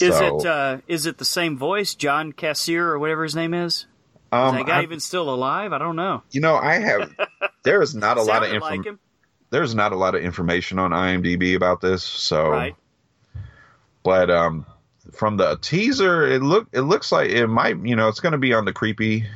Is So, it uh, is it the same voice, John Kassir or whatever his name is? Is um, that guy I- even still alive? I don't know. you know, I have there is not a lot of Sounded inform- like there's not a lot of information on IMDb about this. So, Right. but um, from the teaser, it look it looks like it might you know it's going to be on the creepy,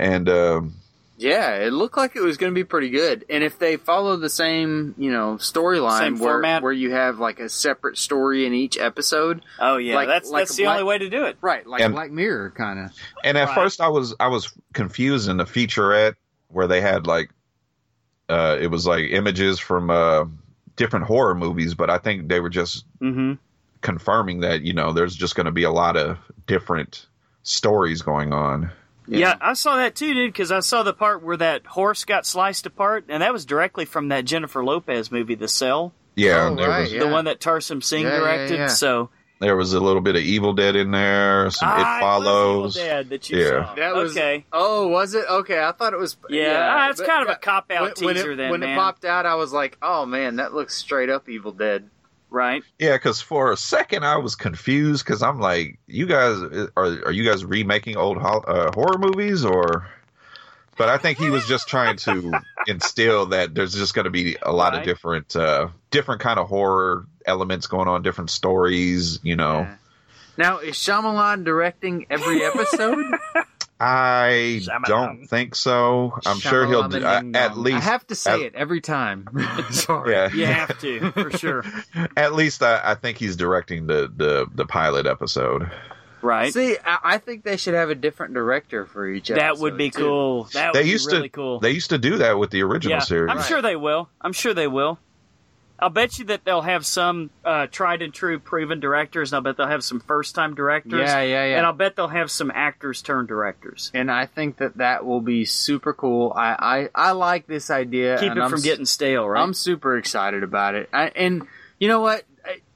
and um, Yeah, it looked like it was going to be pretty good. And if they follow the same, you know, storyline where, format? where you have like a separate story in each episode, Oh yeah, Like- that's like that's the black- only way to do it. right? Like And- Black Mirror, kind of. and at Right. first I was I was confused in the featurette where they had like uh it was like images from uh different horror movies, but I think they were just Mm-hmm. confirming that you know there's just going to be a lot of different stories going on. Yeah. I saw that too, dude. Because I saw the part where that horse got sliced apart, and that was directly from that Jennifer Lopez movie, The Cell, Yeah, Oh, there right, was yeah. the one that Tarsem Singh Yeah, yeah, directed. yeah. So there was a little bit of Evil Dead in there. Some Ah, It was follows. Evil Dead that you Yeah. saw. That was okay. Oh, was it? Okay, I thought it was. Yeah, ah, it's but kind of a cop out when, when teaser it, then, when man. it popped out, I was like, "Oh man, that looks straight up Evil Dead." Right. Yeah, because for a second I was confused because I'm like, you guys are are you guys remaking old uh, horror movies or? But I think he was just trying to instill that there's just going to be a lot Right. of different uh, different kind of horror elements going on, different stories. You know, Yeah. Now is Shyamalan directing every episode? I Shyamalan. don't think so. I'm sure he'll do, uh, at least I have to say at- it every time. Sorry. Yeah, You have to for sure. at least I, I think he's directing the the the pilot episode. Right. See, I, I think they should have a different director for each. that would be too. cool. That They would used be really to cool. they used to do that with the original yeah, series. I'm sure they will. I'm sure they will. I'll bet you that they'll have some uh, tried and true proven directors, and I'll bet they'll have some first time directors. Yeah, yeah, yeah. And I'll bet they'll have some actors turned directors. and I think that that will be super cool. I I, I like this idea. Keep and it I'm from getting stale, right? I'm super excited about it. I, and you know what?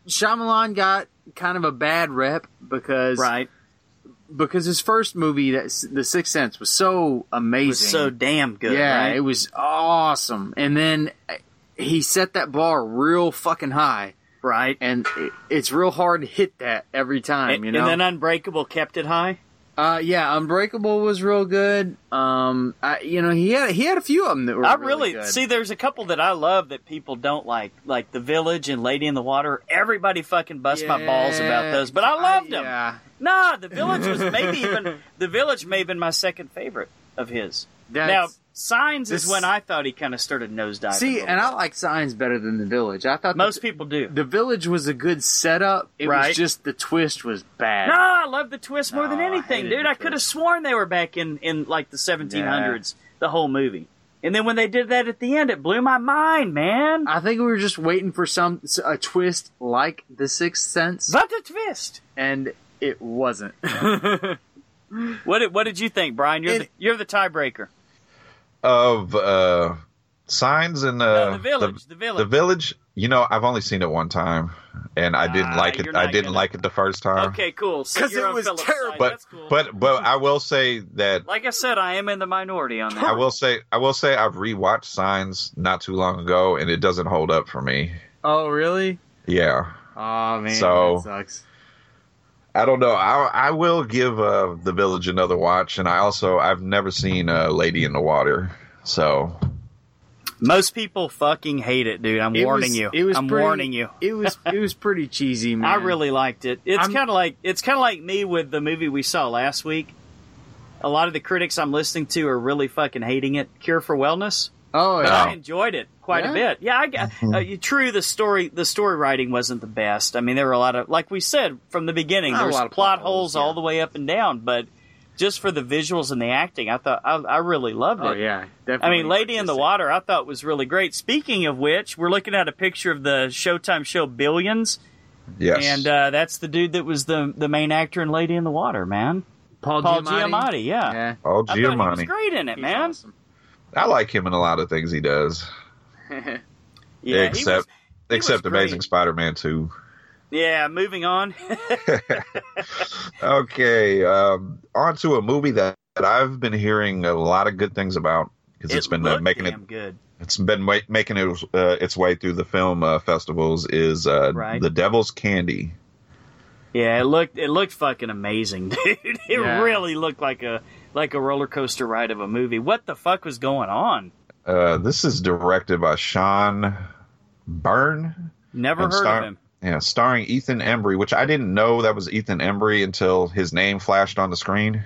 Shyamalan got kind of a bad rep because right. because his first movie, that The Sixth Sense, was so amazing. It was so damn good. yeah, right? it was awesome. And then he set that bar real fucking high, right. and it, it's real hard to hit that every time. And, you know. and then Unbreakable kept it high. uh, yeah, Unbreakable was real good. Um, I, you know, he had he had a few of them that were. I really, really good. see. There's a couple that I love that people don't like, like The Village and Lady in the Water. Everybody fucking bust my balls about those, but I loved them. Yeah, Nah, The Village was maybe even The Village may have been my second favorite of his. that's, Now- Signs is This- when I thought he kind of started nosediving. See, and I like Signs better than The Village. I thought most the, people do. the Village was a good setup. It Right. was just the twist was bad. No, I love the twist more than No, I anything, hated dude. I could have sworn they were back in in like the 1700s, the whole movie. And then when they did that at the end, it blew my mind, man. I think we were just waiting for some a twist like The Sixth Sense, but a twist! and it wasn't. What did What did you think, Brian? You're It- the, you're the tiebreaker. Of uh, signs and uh, No, the village, the village. The village. You know, I've only seen it one time, and I didn't Ah, like it. I didn't gonna- like it the first time. Okay, cool. Because you're it was Philip's terrible. But That's cool. but but I will say that like I said, I am in the minority on that. I will say I will say I've rewatched Signs not too long ago, and it doesn't hold up for me. oh, really? Yeah. Oh man, So- that sucks. I don't know. I I will give uh, the village another watch, and I also I've never seen uh, Lady in the Water, so Most people fucking hate it, dude. I'm It warning was- you. It was I'm pretty- warning you. It was it was pretty cheesy, man. I really liked it. It's kind of like it's kind of like me with the movie we saw last week. A lot of the critics I'm listening to are really fucking hating it. Cure for Wellness. Oh But yeah. I enjoyed it quite a bit. Yeah, I got uh, true. The story, the story writing wasn't the best. I mean, there were a lot of, like we said from the beginning, A there was lot of plot plot holes, holes all the way up and down. But just for the visuals and the acting, I thought I, I really loved it. Oh yeah, definitely. I mean, Lady in the. Water, I thought was really great. Speaking of which, we're looking at a picture of the Showtime show Billions, yes. and uh, that's the dude that was the the main actor in Lady in the Water, man. Paul, Paul Giamatti. Giamatti, yeah. Yeah, oh, I thought he was Giamatti. great in it, he's man. awesome. I like him in a lot of things he does, Yeah, he was- except he except was Amazing. Spider-Man two. yeah. Moving on. Okay, um, on to a movie that, that I've been hearing a lot of good things about because it's It been uh, looked making it good. it's been wa- making it uh, its way through the film uh, festivals. Is uh, Right. the Devil's Candy? Yeah, it looked it looked fucking amazing, dude. It Yeah. really looked like a like a roller coaster ride of a movie. What the fuck was going on? Uh, this is directed by Sean Byrne. Never heard star- of him. Yeah, starring Ethan Embry, which I didn't know that was Ethan Embry until his name flashed on the screen.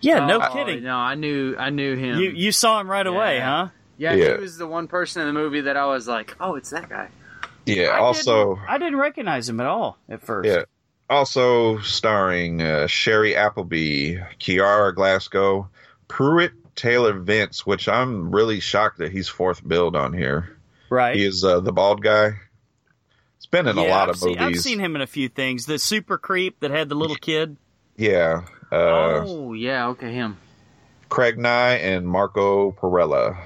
Yeah, no Oh, kidding. No, I knew I knew him. You you saw him right away, huh? yeah, Yeah. he was the one person in the movie that I was like, oh, it's that guy. Yeah, I also didn't, I didn't recognize him at all at first. Yeah. Also starring uh, Shiri Appleby, Kiara Glasco, Pruitt Taylor Vince, which I'm really shocked that he's fourth billed on here. Right. He is uh, the bald guy. It's been in a lot I've of seen, movies. I've seen him in a few things. The super creep that had the little kid. Yeah, uh, oh yeah, okay, him. Craig Nigh and Marco Perella.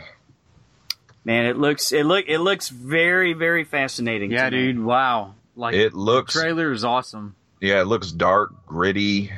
Man, it looks it look it looks very very fascinating. Yeah, to me. dude. Wow. Like It looks the trailer is awesome. Yeah, it looks dark, gritty.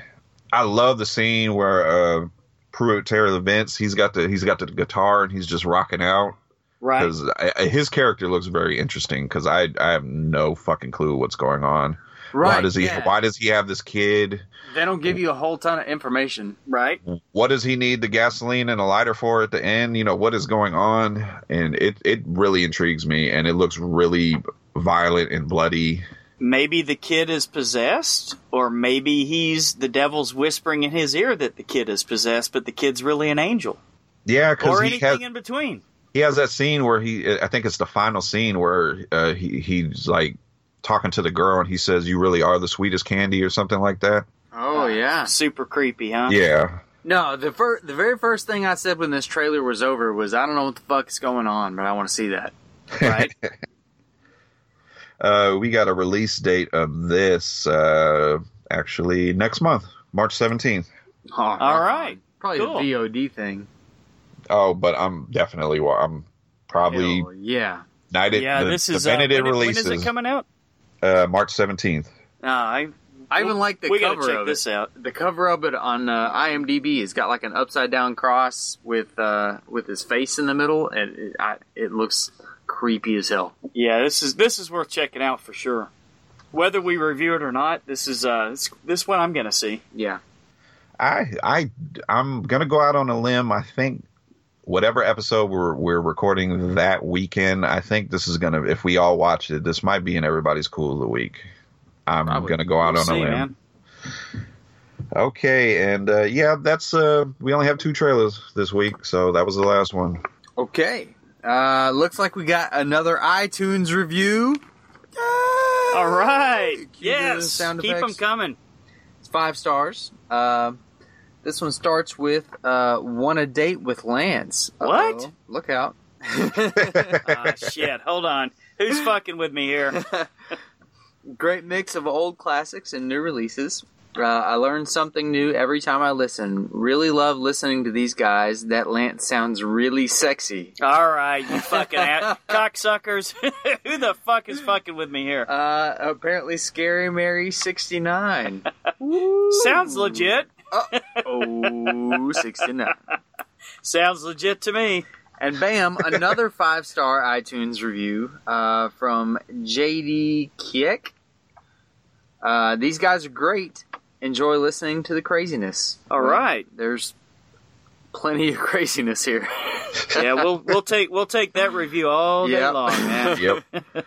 I love the scene where uh, Pruitt Taylor Vince he's got the he's got the guitar and he's just rocking out Right. because his character looks very interesting because I I have no fucking clue what's going on. Right. why does he yeah. Why does he have this kid? They don't give you a whole ton of information. Right. What does he need the gasoline and a lighter for at the end? You know what is going on, and it it really intrigues me, and it looks really violent and bloody. Maybe the kid is possessed, or maybe he's the devil's whispering in his ear that the kid is possessed, but the kid's really an angel, Yeah, because or he anything has in between. he has that scene where he I think it's the final scene where uh, he he's like talking to the girl and he says you really are the sweetest candy or something like that. Oh yeah. Super creepy, huh? Yeah. No, the fir- the very first thing I said when this trailer was over was I don't know what the fuck is going on, but I want to see that. Right. Uh, we got a release date of this uh, actually next month, March 17th. Oh, All right. Probably Cool. the VOD thing. Oh, but I'm definitely I'm probably Hell, yeah. night yeah, the, this the is uh, minute it when, when releases is it coming out? uh, March 17th. Uh, I I even like the we gotta cover check of this it. out. The cover of it on uh, IMDb has got like an upside down cross with uh, with his face in the middle, and it, I, it looks creepy as hell. Yeah, this is this is worth checking out for sure. Whether we review it or not, this is uh this, this one I'm gonna see. Yeah. I I I'm gonna go out on a limb. I think whatever episode we're we're recording that weekend, I think this is gonna if we all watch it, this might be in everybody's cool of the week. I'm Probably. gonna go out We'll on see, a limb. man. Okay, and uh, yeah, that's uh, we only have two trailers this week, so that was the last one. Okay. Uh, looks like we got another iTunes review. Yay! All right. Cue the Yes. sound Keep them coming. It's five stars. Uh, this one starts with uh, "Want a date with Lance." What? Uh-oh. Look out! Ah, shit. Hold on. Who's fucking with me here? Great mix of old classics and new releases. Uh, I learn something new every time I listen. Really love listening to these guys. That Lance sounds really sexy. All right, you fucking cocksuckers. Who the fuck is fucking with me here? Uh, apparently, Scary Mary sixty nine. Sounds legit. Oh, 69. Sounds legit to me. And bam, another five star iTunes review uh, from JD Kiek. Uh, these guys are great. Enjoy listening to the craziness. All right. There's plenty of craziness here. Yeah, we'll we'll take we'll take that review all day Yep. long, man. Yep.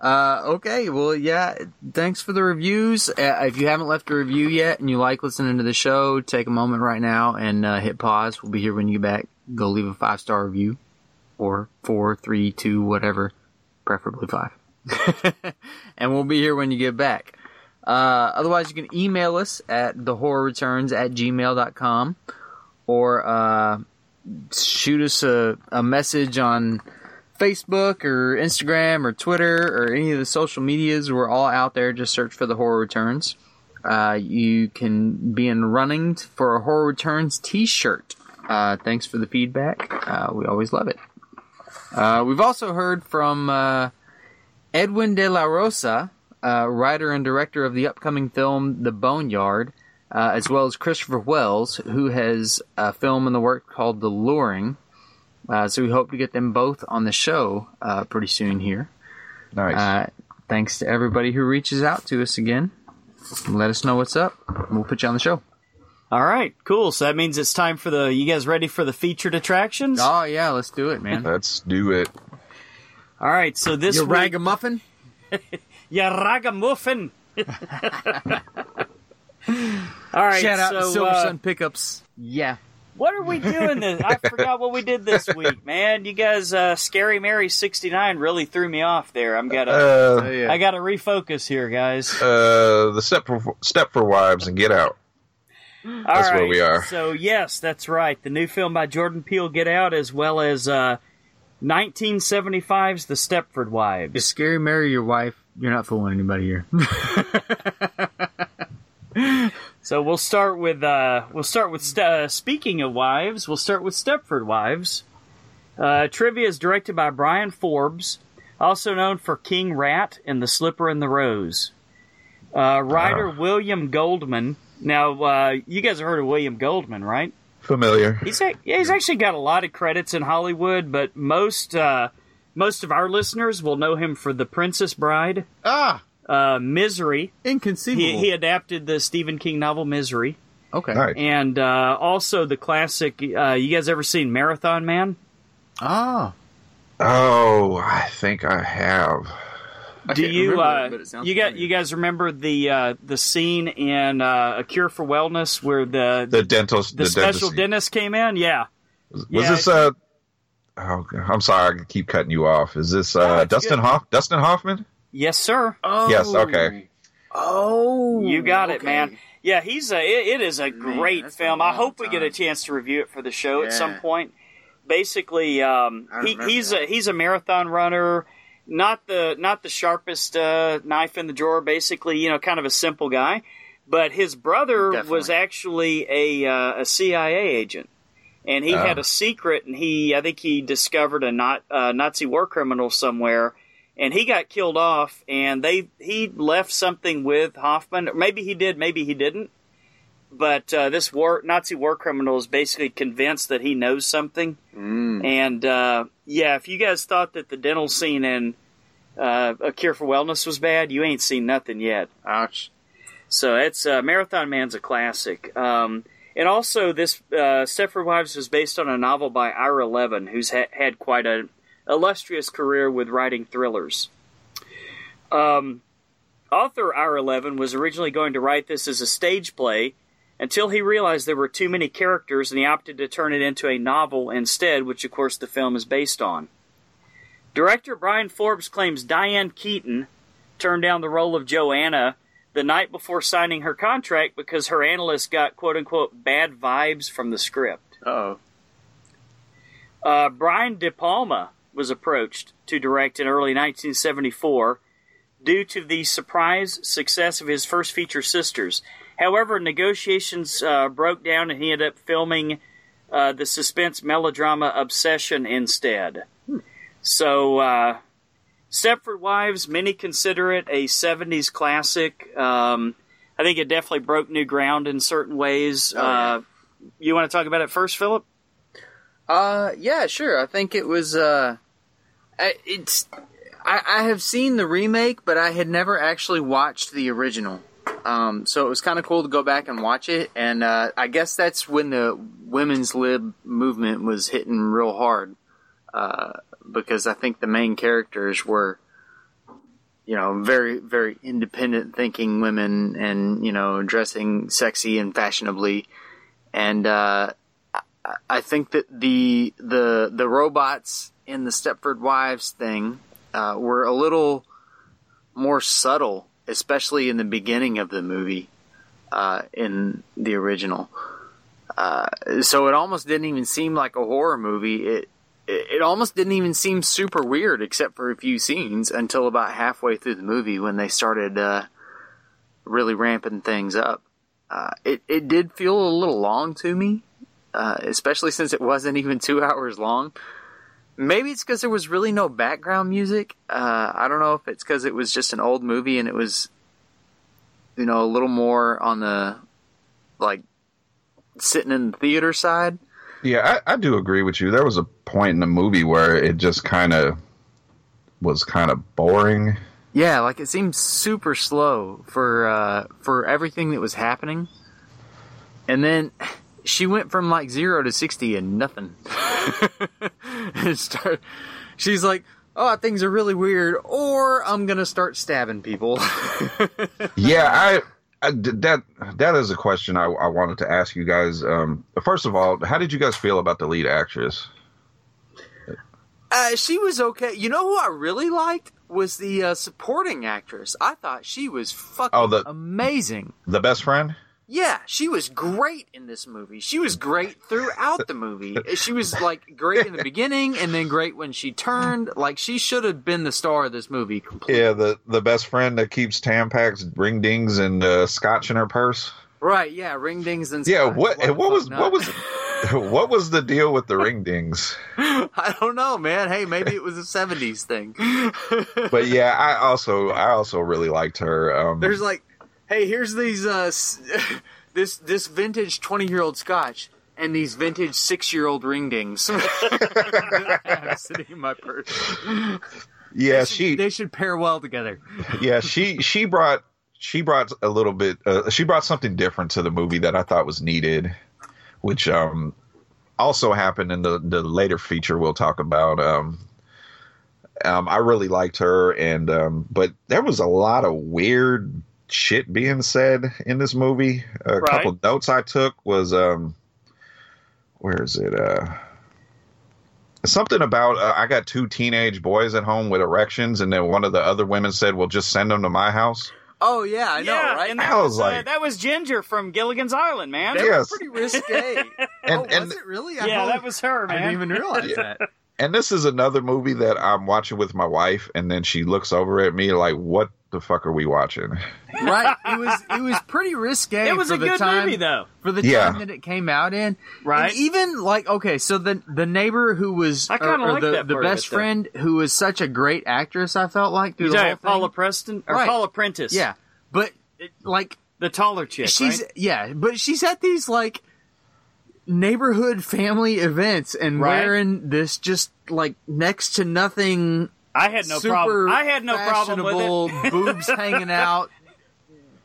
Uh, okay, well, yeah, thanks for the reviews. Uh, if you haven't left a review yet and you like listening to the show, take a moment right now and uh, hit pause. We'll be here when you get back. Go leave a five star review, or four, three, two, whatever, preferably five. and we'll be here when you get back. Uh, otherwise, you can email us at thehorrorreturns at gmail.com or uh, shoot us a, a message on Facebook or Instagram or Twitter or any of the social medias. We're all out there. Just search for the Horror Returns. Uh, you can be in running for a Horror Returns T-shirt. Uh, thanks for the feedback. Uh, we always love it. Uh, we've also heard from uh, Edwin de la Rosa, uh, writer and director of the upcoming film The Boneyard, uh, as well as Christopher Wells, who has a film in the work called The Luring. Uh, so we hope to get them both on the show uh, pretty soon here. Nice. Uh, thanks to everybody who reaches out to us again. Let us know what's up. We'll put you on the show. All right, cool. So that means it's time for the. You guys ready for the featured attractions? Oh yeah, let's do it, man. Let's do it. All right. So this Your week, ragamuffin? ya ragamuffin. All right. Shout out so, to Silver uh, Sun Pickups. Yeah. What are we doing this? I forgot what we did this week, man. You guys, uh, Scary Mary sixty nine really threw me off there. I'm gotta, Uh. I gotta refocus here, guys. uh, the step for step for wives and get out. All That's where we are. So yes, that's right. The new film by Jordan Peele, Get Out, as well as uh, 1975's The Stepford Is Wives. Scary Mary your wife? You're not fooling anybody here. So we'll start with uh, we'll start with uh, speaking of wives. We'll start with Stepford Wives. Uh, trivia is directed by Bryan Forbes, also known for King Rat and The Slipper and the Rose. Uh, writer. William Goldman. Now, uh, you guys have heard of William Goldman, right? Familiar. He's a- yeah, he's actually got a lot of credits in Hollywood, but most uh, most of our listeners will know him for The Princess Bride, ah, uh, Misery. inconceivable. He, he adapted the Stephen King novel Misery, okay. Nice. and uh, also the classic. Uh, you guys ever seen Marathon Man? Ah. Oh, I think I have. I Do can't you remember uh, but it sounds you got familiar. you guys remember the uh, the scene in uh, A Cure for Wellness where the The dental. the, special dentist. dentist came in? Yeah, Was yeah, this uh? Oh, I'm sorry. I keep cutting you off. Is this uh it's Dustin good. Hoff? Dustin Hoffman? yes, sir. Oh. Yes, okay. Oh. You got it, man. Yeah, he's a. It, it is a great that's film. a I long hope we get a chance to review it for the show at some point. Basically, um, he, he's that. a he's a marathon runner. Not the not the sharpest uh, knife in the drawer. Basically, you know, kind of a simple guy. But his brother Definitely. was actually a uh, a CIA agent, and he Oh. had a secret. And he, I think, he discovered a not, uh, Nazi war criminal somewhere, and he got killed off. And they he left something with Hoffman. Or Maybe he did, maybe he didn't. But uh, this war Nazi war criminal is basically convinced that he knows something. Mm. And uh, yeah, if you guys thought that the dental scene in uh, A Cure for Wellness was bad, you ain't seen nothing yet. Ouch. So it's uh, Marathon Man's a classic. Um, and also, this uh, Stepford Wives was based on a novel by Ira Levin, who's ha- had quite an illustrious career with writing thrillers. Um, author Ira Levin was originally going to write this as a stage play, until he realized there were too many characters and he opted to turn it into a novel instead, which of course the film is based on. Director Bryan Forbes claims Diane Keaton turned down the role of Joanna the night before signing her contract because her analyst got quote unquote bad vibes from the script. Oh, Uh, Brian De Palma was approached to direct in early 1974 due to the surprise success of his first feature, Sisters. However, negotiations uh, broke down and he ended up filming uh, the suspense melodrama Obsession instead. So, uh, Stepford Wives, many consider it a 70s classic. Um, I think it definitely broke new ground in certain ways. Oh, yeah. uh, you want to talk about it first, Philip? Uh, yeah, sure. I think it was. Uh, I- it's. I, I have seen the remake, but I had never actually watched the original. Um, so it was kind of cool to go back and watch it, and uh, I guess that's when the women's lib movement was hitting real hard, uh, because I think the main characters were, you know, very very independent thinking women, and you know, dressing sexy and fashionably, and uh, I- think that the the the robots in the Stepford Wives thing uh, were a little more subtle, especially in the beginning of the movie uh, in the original. Uh, so it almost didn't even seem like a horror movie. It it almost didn't even seem super weird, except for a few scenes until about halfway through the movie when they started uh, really ramping things up. Uh, it it did feel a little long to me uh, especially since it wasn't even two hours long. Maybe it's because there was really no background music. Uh, I don't know if it's because it was just an old movie and it was, you know, a little more on the like sitting in the theater side. Yeah, I, I do agree with you. There was a point in the movie where it just kind of was kind of boring. Yeah, like it seemed super slow for uh, for everything that was happening, and then she went from like zero to sixty and nothing. and start, she's like, "Oh, things are really weird," or I'm gonna start stabbing people. Yeah, I, I that that is a question I, I wanted to ask you guys. Um, first of all, how did you guys feel about the lead actress? uh, she was okay. You know who I really liked was the uh, supporting actress. I thought she was fucking Oh, the- amazing. The best friend? Yeah, she was great in this movie. She was great throughout the movie. She was like great in the beginning and then great when she turned. Like she should have been the star of this movie completely. Yeah, the the best friend that keeps Tampax, ring dings, and uh, scotch in her purse. Right, yeah, ring dings and Yeah, scotch. what Why what was not? what was what was the deal with the ring dings? I don't know, man. Hey, maybe it was a 70s thing. But yeah, I also I also really liked her. Um, There's like, hey, here's these uh this this vintage 20-year-old scotch and these vintage 6-year-old ring dings. Sitting in my purse. yeah, she They should pair well together. yeah she she brought she brought a little bit uh, she brought something different to the movie that I thought was needed, which um also happened in the the later feature we'll talk about. Um, um I really liked her and um but there was a lot of weird shit being said in this movie. A Right. couple notes I took was um where is it uh Something about uh, I got two teenage boys at home with erections, and then one of the other women said, "Well, just send them to my house." Oh yeah, I know, right? and that I was, was uh, like- that was Ginger from Gilligan's Island, man. That Yes. was pretty risque. And- oh, and- was it really? I yeah, don't- that was her, man. I didn't even realize that. And this is another movie that I'm watching with my wife, and then she looks over at me like, "What the fuck are we watching?" right? It was it was pretty risque. it was for a the good time, movie, though. for the Yeah. time that it came out in. Right. And even like okay, so the the neighbor who was I kinda or- or like the, that the best it, though. friend who was such a great actress. I felt like through You the whole about Paula thing. Preston or Right. Paula Prentiss? Yeah, but it, like the taller chick. she's right? yeah, but she's at these like neighborhood family events and Right. wearing this just like next to nothing I had no super problem. I had no problem with it, boobs hanging out,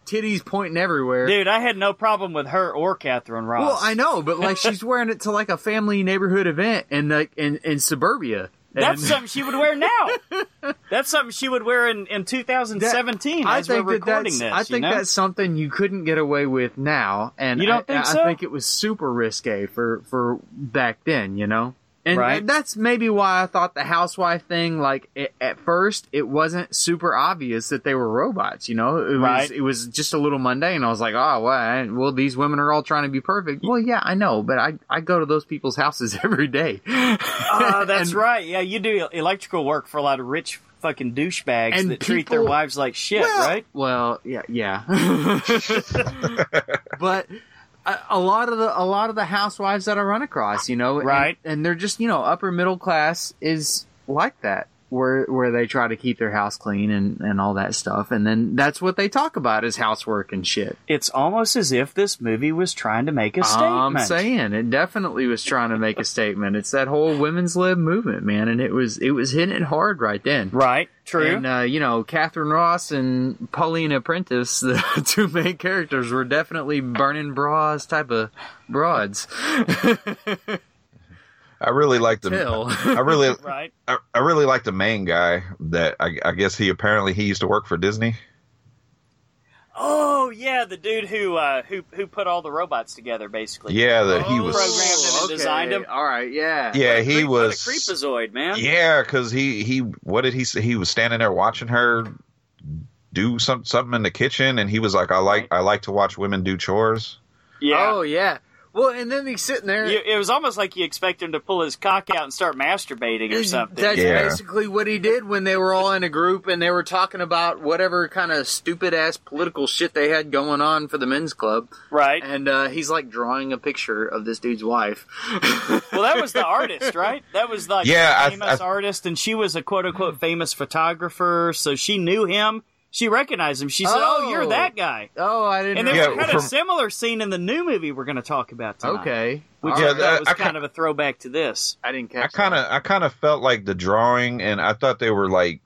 titties pointing everywhere. dude. I had no problem with her or Katharine Ross. Well, I know, but like she's wearing it to like a family neighborhood event in like in, in suburbia. That's And- something she would wear now. That's something she would wear in, in 2017 I as we're think that recording that's, this. I think know? that's something you couldn't get away with now, and You don't I, think I think it was super risque for for back then, you know. And Right. that's maybe why I thought the housewife thing, like it, at first, it wasn't super obvious that they were robots. You know, it Right. was it was just a little mundane. I was like, oh, well, I- well, these women are all trying to be perfect. Well, yeah, I know, but I I go to those people's houses every day. Oh, that's And- right. Yeah, you do electrical work for a lot of rich fucking douchebags And that treat their wives like shit, well, right? Well, yeah, yeah. but a, lot of the a lot of the housewives that I run across, you know, and- Right. and, they're just you know upper middle class is like that. Where, where they try to keep their house clean and, and all that stuff, and then that's what they talk about is housework and shit. It's almost as if this movie was trying to make a statement. I'm saying it definitely was trying to make a statement. It's that whole women's lib movement, man, and it was it was hitting it hard right then. Right, true. And uh, you know, Katharine Ross and Paulina Prentiss, the two main characters, were definitely burning bras type of broads. I really like the. Till. I really, right. I, I really like the main guy. That I, I guess he apparently he used to work for Disney. Oh yeah, the dude who uh, who who put all the robots together, basically. Yeah, that he Oh, was. Programmed him and designed him. All right, yeah. Yeah, What a he creep- what a was. creepazoid, man. Yeah, because he he what did he say? He was standing there watching her do some something in the kitchen, and he was like, "I like I like to watch women do chores." Yeah. Oh yeah. Well, and then he's sitting there. You, it was almost like you expect him to pull his cock out and start masturbating or something. That's Yeah. basically what he did when they were all in a group and they were talking about whatever kind of stupid ass political shit they had going on for the men's club. right. And uh, he's like drawing a picture of this dude's wife. Well, that was the artist, right? That was like Yeah, I- the famous I- artist, and she was a quote unquote famous photographer, so she knew him. She recognized him. She said, "Oh, Oh. you're that oh. guy." Oh, I didn't. And know. there's Yeah, a kind from- of similar scene in the new movie we're going to talk about tonight. okay. Which Yeah, uh, I right. thought was I kind ca- of a throwback to this. I didn't catch. I kind of I kind of felt like the drawing, and I thought they were like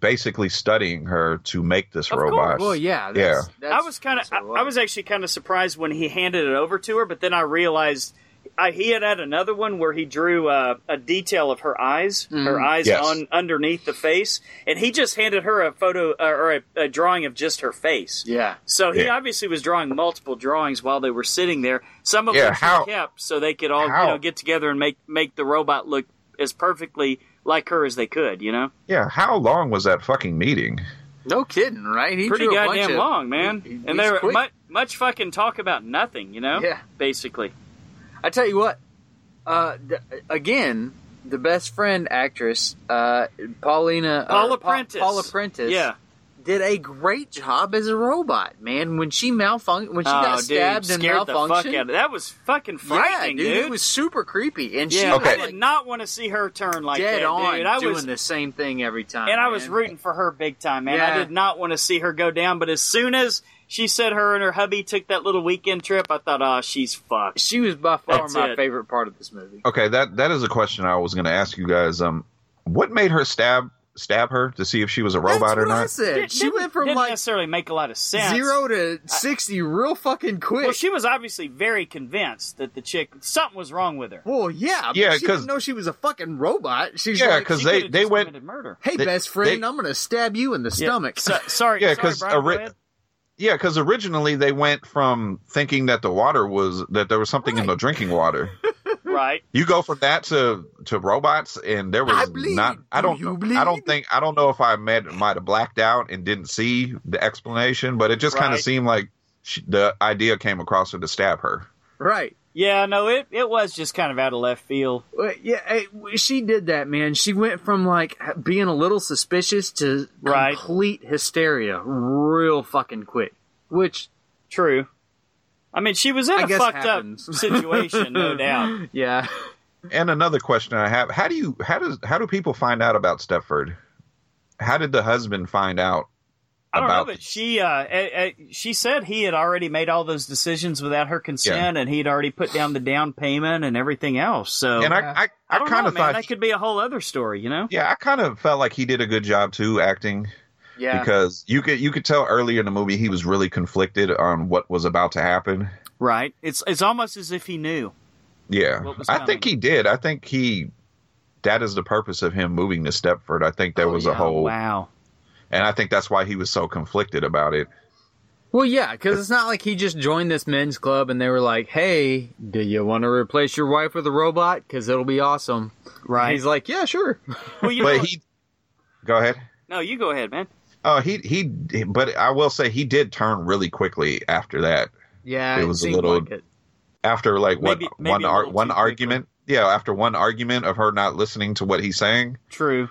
basically studying her to make this Of robot. course. Well, yeah, Yeah. that's, that's, I was kind of, that's I, what it I was actually kind of surprised when he handed it over to her, but then I realized I, he had had another one where he drew uh, a detail of her eyes, her eyes Yes. on underneath the face, and he just handed her a photo uh, or a, a drawing of just her face. Yeah. So he Yeah. obviously was drawing multiple drawings while they were sitting there. Some of Yeah, which how- he kept so they could all how- you know get together and make make the robot look as perfectly like her as they could. You know, Yeah, how long was that fucking meeting? No kidding, right? He pretty drew a bunch goddamn of- long, man. he- he- and he's they were much much fucking talk about nothing. You know, Yeah. basically. I tell you what. Uh, th- again, the best friend actress, uh, Paulina Paula or Pa- Prentiss. Paula Prentiss. Yeah. Did a great job as a robot, man. When she malfunctioned, when she oh, got dude, stabbed and scared the fuck malfunctioned, out of That was fucking yeah, frightening, dude, dude. it was super creepy. And she yeah, was I did not want to see her turn like dead that, on dude. I doing was, the same thing every time. and I was rooting for her big time, man. I did not want to see her go down, but as soon as she said her and her hubby took that little weekend trip, I thought, oh, she's fucked. She was by far That's my it. favorite part of this movie. Okay, that that is a question I was going to ask you guys. Um, what made her stab stab her to see if she was a robot That's or what I not? said. Didn't- she went from didn't like necessarily make a lot of sense. zero to sixty real fucking quick. Well, she was obviously very convinced that the chick something was wrong with her. Well, yeah, but Yeah, she 'cause- d't know she was a fucking robot. She's Yeah, like, 'cause She they- they went- murder. hey, they- best friend, they- I'm gonna stab you in the Yeah. stomach. So, sorry, Yeah, sorry, Yeah, because originally they went from thinking that the water was that there was something in the drinking water. right. You go from that to to robots, and there was I not. I Do don't. you I don't think. I don't know if I met, might have blacked out and didn't see the explanation, but it just kind of seemed like she, the idea came across her to stab her. right. Yeah, no, it it was just kind of out of left field. Well, yeah, hey, she did that, man. She went from like being a little suspicious to Right. complete hysteria real fucking quick. Which, True. I mean, she was in I a fucked happens. up situation, no doubt. yeah, And another question I have: How do you how does how do people find out about Stepford? How did the husband find out I don't know, but she uh, eh, eh, she said he had already made all those decisions without her consent, and he'd already put down the down payment and everything else. So and I I, I I, don't kind know, of man. thought That could be a whole other story, you know? yeah I kind of felt like he did a good job too acting yeah. because you could you could tell earlier in the movie he was really conflicted on what was about to happen. Right. It's it's almost as if he knew. Yeah, I think he did. I think he that is the purpose of him moving to Stepford. I think there Oh, was yeah. a whole, Wow. And I think that's why he was so conflicted about it. Well, yeah, because it's not like he just joined this men's club and they were like, "Hey, do you want to replace your wife with a robot? Because it'll be awesome." Right. He's like, "Yeah, sure." well, you know, But what? he, go ahead. no, you go ahead, man. Oh, he he. But I will say he did turn really quickly after that. Yeah, It it, was a little- like it. After like what Maybe- maybe one ar- one too argument. Yeah, after one argument of her not listening to what he's saying, True.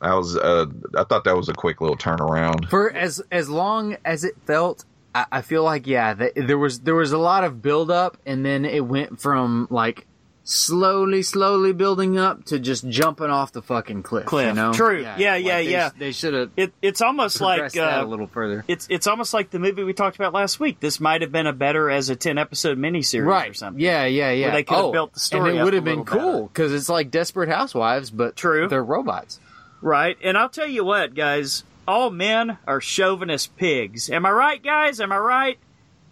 That was uh, I thought that was a quick little turnaround. For as as long as it felt, I, I feel like yeah, th there was there was a lot of build up, and then it went from like slowly, slowly building up to just jumping off the fucking cliff. Cliff. You know? True. Yeah, yeah, like they, yeah. They should have It, it's almost like progressed that uh, a little further. it's it's almost like the movie we talked about last week. This might have been a better as a ten episode miniseries right. or something. Yeah, yeah, yeah. they could have oh, built the story and it would have been little cool because it's like Desperate Housewives, but True. they're robots. Right. And I'll tell you what, guys. All men are chauvinist pigs. Am I right, guys? Am I right?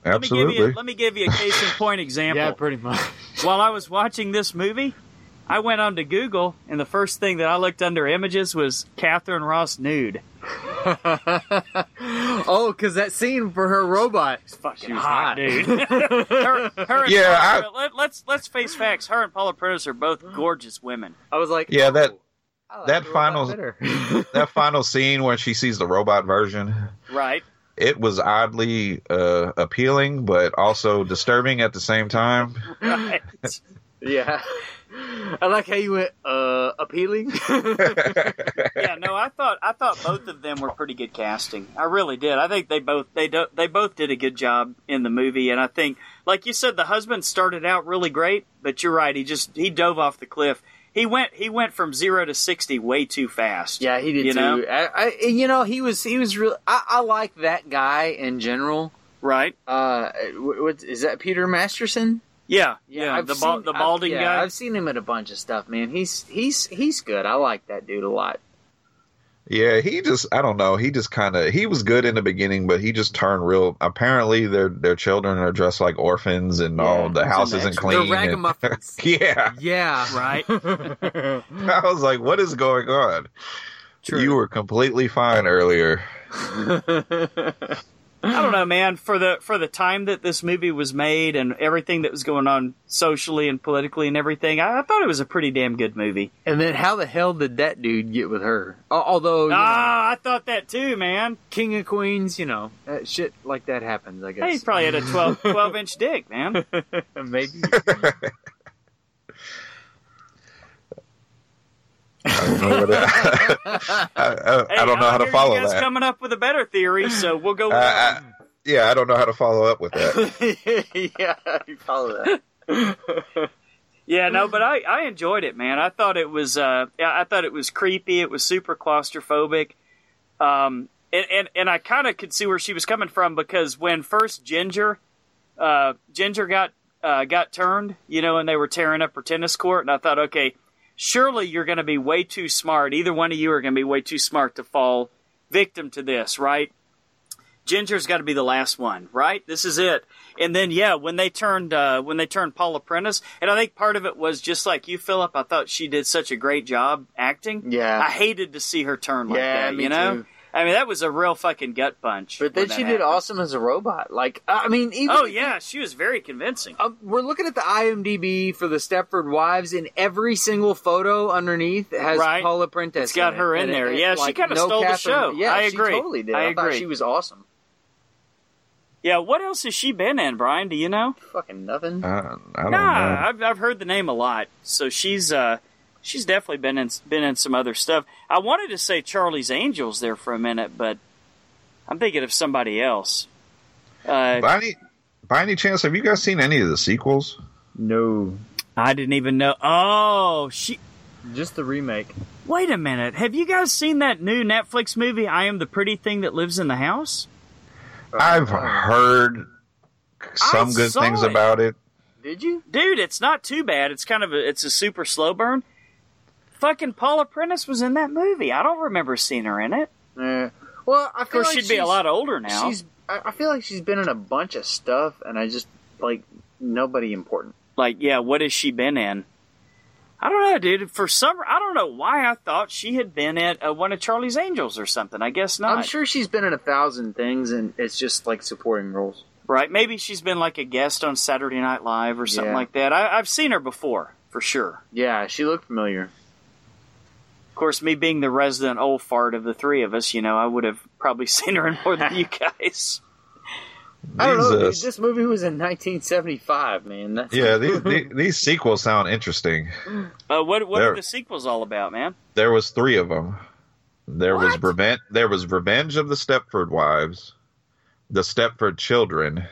Let me give you. Absolutely. Let me give you a case in point example. Yeah, pretty much. While I was watching this movie, I went onto Google, and the first thing that I looked under images was Katharine Ross nude. oh, because that scene for her robot. It's fucking She was hot, hot. dude. her, her and Yeah, Paula- let, let's let's face facts. Her and Paula Prentiss are both gorgeous women. I was like, Yeah, that- oh, I like that final- that final scene where she sees the robot version, Right. it was oddly uh, appealing, but also disturbing at the same time. Right. yeah. I like how you went uh appealing. yeah, no, I thought I thought both of them were pretty good casting. I really did. I think they both they do, they both did a good job in the movie, and I think, like you said, the husband started out really great, but you're right. He just he dove off the cliff. He went he went from zero to sixty way too fast. yeah, he did You too. know? I, I, you know, he was he was real. I, I like that guy in general. Right. Uh, what is that? Peter Masterson? Yeah. Yeah. I've the seen- the I've- balding yeah, guy. I've seen him in a bunch of stuff, man. He's he's he's good. I like that dude a lot. Yeah, he just I don't know. He just kind of he was good in the beginning, but he just turned real. Apparently, their their children are dressed like orphans, and all the it's house a isn't natural- They're clean. and- ragamuffins. yeah, yeah. Right. I was like, what is going on? True. You were completely fine earlier. I don't know, man. For the for the time that this movie was made and everything that was going on socially and politically and everything, I, I thought it was a pretty damn good movie. And then how the hell did that dude get with her? Although, you know, Ah, I thought that too, man. King of Queens, you know, uh, shit like that happens. I guess. Hey, he probably had a 12, 12 inch dick, man. maybe. I don't know, what I, I, Hey, I don't know how to follow you guys that. coming up with a better theory, so we'll go Uh. Yeah, I don't know how to follow up with that. yeah, you follow that. Yeah, no, but I, I enjoyed it, man. I thought it was uh, I thought it was creepy. It was super claustrophobic. Um, and and, and I kind of could see where she was coming from because when first Ginger, uh, Ginger got uh, got turned, you know, and they were tearing up her tennis court, and I thought, okay, surely you're going to be way too smart. Either one of you are going to be way too smart to fall victim to this, right? Ginger's got to be the last one, right? This is it. And then yeah, when they turned uh, when they turned Paula Prentiss, and I think part of it was just like you, Philip. I thought she did such a great job acting. Yeah. I hated to see her turn like Yeah, that. me You know, too. I mean that was a real fucking gut punch. But then when that she did awesome as a robot. Like, I mean, even Oh if- yeah, she was very convincing. Uh, we're looking at the IMDb for the Stepford Wives, and every single photo underneath has Right. Paula Prentiss. It's got in her it. in And there. it- Yeah, she kinda no stole the show. Yeah, I she agree. totally did. I I, thought agree. she was awesome. Yeah, what else has she been in, Brian? Do you know? Fucking nothing. Uh, I don't Nah, know. I've I've heard the name a lot. So she's uh she's definitely been in been in some other stuff. I wanted to say Charlie's Angels there for a minute, but I'm thinking of somebody else. Uh, By any, by any chance, have you guys seen any of the sequels? No, I didn't even know. Oh, she. just the remake. Wait a minute. Have you guys seen that new Netflix movie? I am the pretty thing that lives in the house. I've heard some I good things it. about it. Did you? Dude, it's not too bad. It's kind of a, it's a super slow burn. Fucking Paula Prentiss was in that movie. I don't remember seeing her in it. Uh, well, I Of feel course, like she'd be a lot older now. She's. I I feel like she's been in a bunch of stuff, and I just like nobody important. Like, yeah, what has she been in? I don't know, dude. For some, I don't know why I thought she had been at uh, one of Charlie's Angels or something. I guess not. I'm sure she's been in a thousand things, and it's just like supporting roles. Right? Maybe she's been like a guest on Saturday Night Live or something Yeah. like that. I, I've seen her before, for sure. Yeah, she looked familiar. Of course, me being the resident old fart of the three of us, you know, I would have probably seen her in more than you guys. I don't know. Dude, this movie was in 1975, man. That's Yeah, these, these, these sequels sound interesting. Uh, what what There- are the sequels all about, man? There was three of them. There was What? revenge. There was Revenge of the Stepford Wives, the Stepford Children,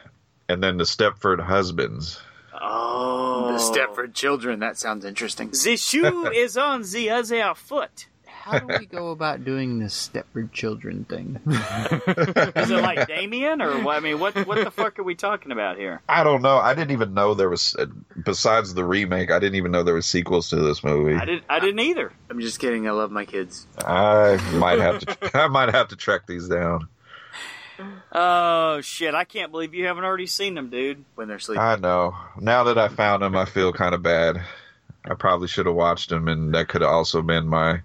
and then the Stepford Husbands. Oh, the Stepford Children. That sounds interesting. The shoe is on the other foot. How do we go about doing this Stepford Children thing? Is it like Damien or what? I mean, what what the fuck are we talking about here? I don't know. I didn't even know there was. uh, Besides the remake, I didn't even know there was sequels to this movie. I did I didn't either. I'm just kidding. I love my kids. I might have to. I might have to track these down. Oh shit! I can't believe you haven't already seen them, dude. when they're sleeping. I know. Now that I found them, I feel kind of bad. I probably should have watched them, and that could have also been my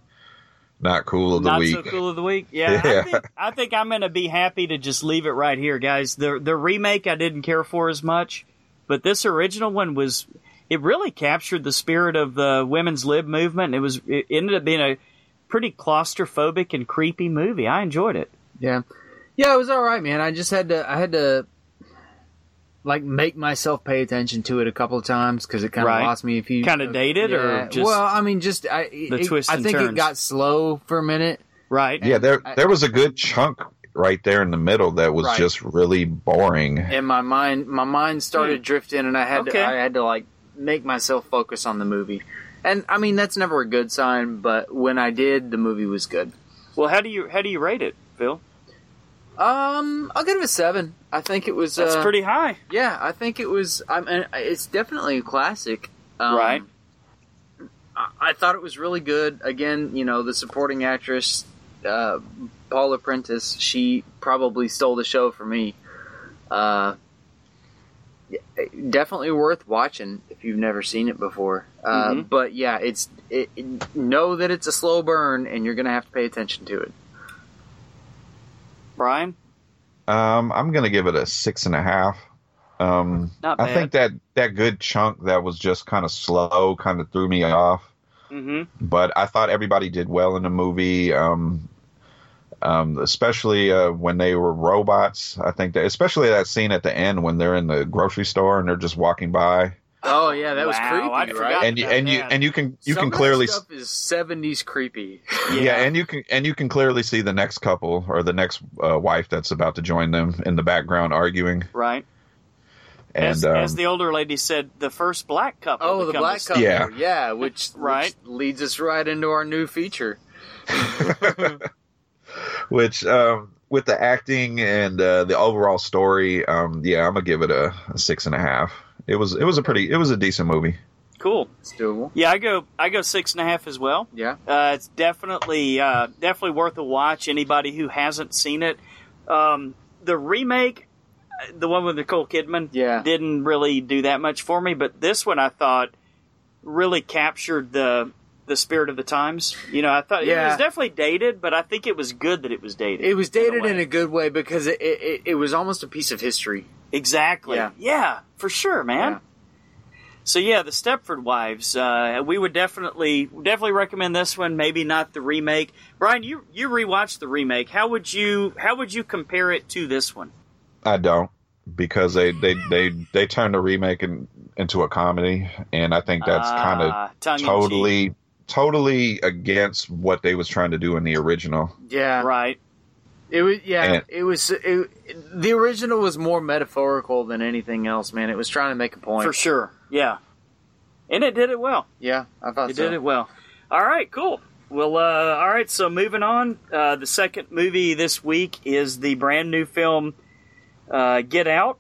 not cool of the Not week. so cool of the week. Yeah, I Yeah. think I think I'm gonna be happy to just leave it right here, guys. The the remake I didn't care for as much, but this original one was. It really captured the spirit of the women's lib movement. It was. It ended up being a pretty claustrophobic and creepy movie. I enjoyed it. yeah, yeah, it was all right, man. I just had to, I had to, like, make myself pay attention to it a couple of times because it kind of Right. lost me. If you Kinda dated or just well, I mean, just I, the it- twists I think turns? it got slow for a minute. Right. Yeah, there I- there was a good chunk right there in the middle that was Right. just really boring. and my mind, my mind started hmm. drifting, and I had Okay. to, I had to like make myself focus on the movie. And I mean, that's never a good sign, but when I did, the movie was good. Well, how do you how do you rate it, Phil? Um, I'll give it a seven. I think it was. That's uh, pretty high. Yeah, I think it was. I mean, it's definitely a classic. Um, Right. I, I thought it was really good. Again, you know, the supporting actress, uh, Paula Prentiss, she probably stole the show for me. Uh, definitely worth watching if you've never seen it before. Uh, Mhm. But yeah, it's it, it- know that it's a slow burn, and you're gonna have to pay attention to it. Brian? Um, I'm gonna give it a six and a half. Um, Not I think that that good chunk that was just kind of slow kind of threw me off. Mm-hmm. but I thought everybody did well in the movie. Um, um, especially uh, when they were robots. I think that, especially that scene at the end when they're in the grocery store and they're just walking by, Oh yeah, that was Wow, creepy, right? and you, about and you and you can you Some can clearly stuff is seventies creepy. yeah. and you can and you can clearly see the next couple or the next uh, wife that's about to join them in the background arguing. Right. And as, um, as the older lady said, the first black couple. Oh, the black couple. Yeah. Yeah, which, Right. which leads us right into our new feature. which um, with the acting and uh, the overall story, um, yeah, I'm gonna give it a, a six and a half. It was it was a pretty it was a decent movie. Cool. It's doable. Yeah, I go. I go six and a half as well. Yeah. Uh, it's definitely uh, definitely worth a watch. Anybody who hasn't seen it, um, the remake, uh, the one with Nicole Kidman, Yeah. didn't really do that much for me. But this one, I thought, really captured the the spirit of the times. You know, I thought it was definitely dated, but I think it was good that it was dated. It was dated way. in a good way because it, it, it, it was almost a piece of history. Exactly. Yeah. Yeah, for sure, man. Yeah. So yeah, the Stepford Wives. Uh, we would definitely definitely recommend this one. Maybe not the remake. Brian, you you rewatched the remake. How would you how would you compare it to this one? I don't because they they they they turned the remake in, into a comedy, and I think that's kind Ah, of totally totally against what they was trying to do in the original. Yeah. right. It was yeah. And- it was it, the original was more metaphorical than anything else. Man, it was trying to make a point. For sure. Yeah. And it did it well. Yeah, I thought It so. did it well. All right, cool. Well, uh, all right. So moving on, uh, the second movie this week is the brand new film uh, Get Out.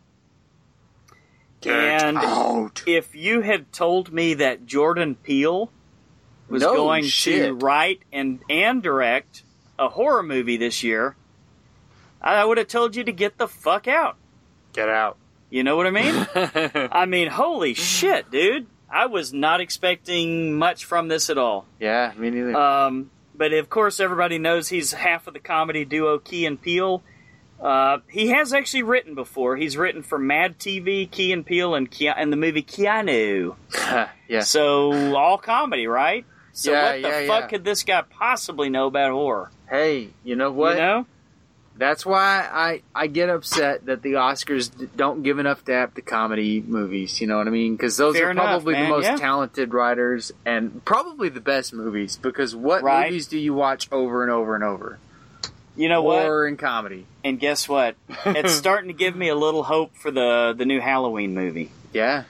and out. if you had told me that Jordan Peele was No going to write and and direct a horror movie this year, I would have told you to get the fuck out. Get out. You know what I mean? I mean, holy shit, dude! I was not expecting much from this at all. Yeah, me neither. Um, but of course, everybody knows he's half of the comedy duo Key and Peele. Uh, he has actually written before. He's written for Mad TV, Key and Peele, and, Ke- and the movie Keanu. yeah. So all comedy, right? So Yeah, what the yeah, fuck yeah. could this guy possibly know about horror? Hey, you know what? You know? That's why I, I get upset that the Oscars don't give enough dap to comedy movies. You know what I mean? Because those Fair are enough, probably man, the most yeah. talented writers and probably the best movies. Because what Right. movies do you watch over and over and over? You know what? Horror and comedy. And guess what? it's starting to give me a little hope for the the new Halloween movie. Yeah.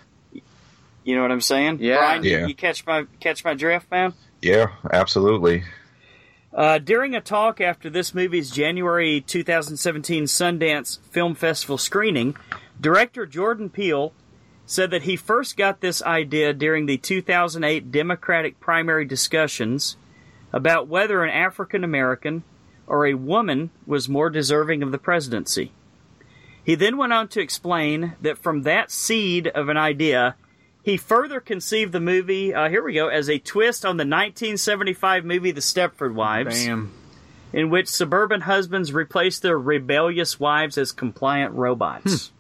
You know what I'm saying? Yeah. Brian, you- Yeah. You, catch my catch my drift, man. Yeah, absolutely. Uh, during a talk after this movie's January 2017 Sundance Film Festival screening, director Jordan Peele said that he first got this idea during the 2008 Democratic primary discussions about whether an African American or a woman was more deserving of the presidency. He then went on to explain that from that seed of an idea, he further conceived the movie, uh, here we go, as a twist on the 1975 movie The Stepford Wives Bam. in which suburban husbands replace their rebellious wives as compliant robots.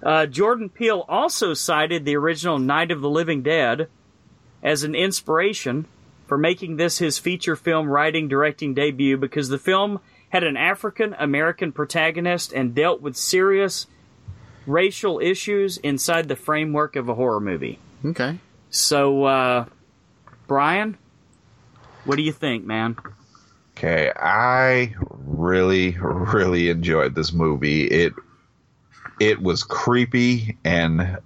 uh, Jordan Peele also cited the original Night of the Living Dead as an inspiration for making this his feature film writing directing debut because the film had an African American protagonist and dealt with serious racial issues inside the framework of a horror movie. Okay. So, uh, Brian, what do you think, man? Okay, I really, really enjoyed this movie. It it was creepy and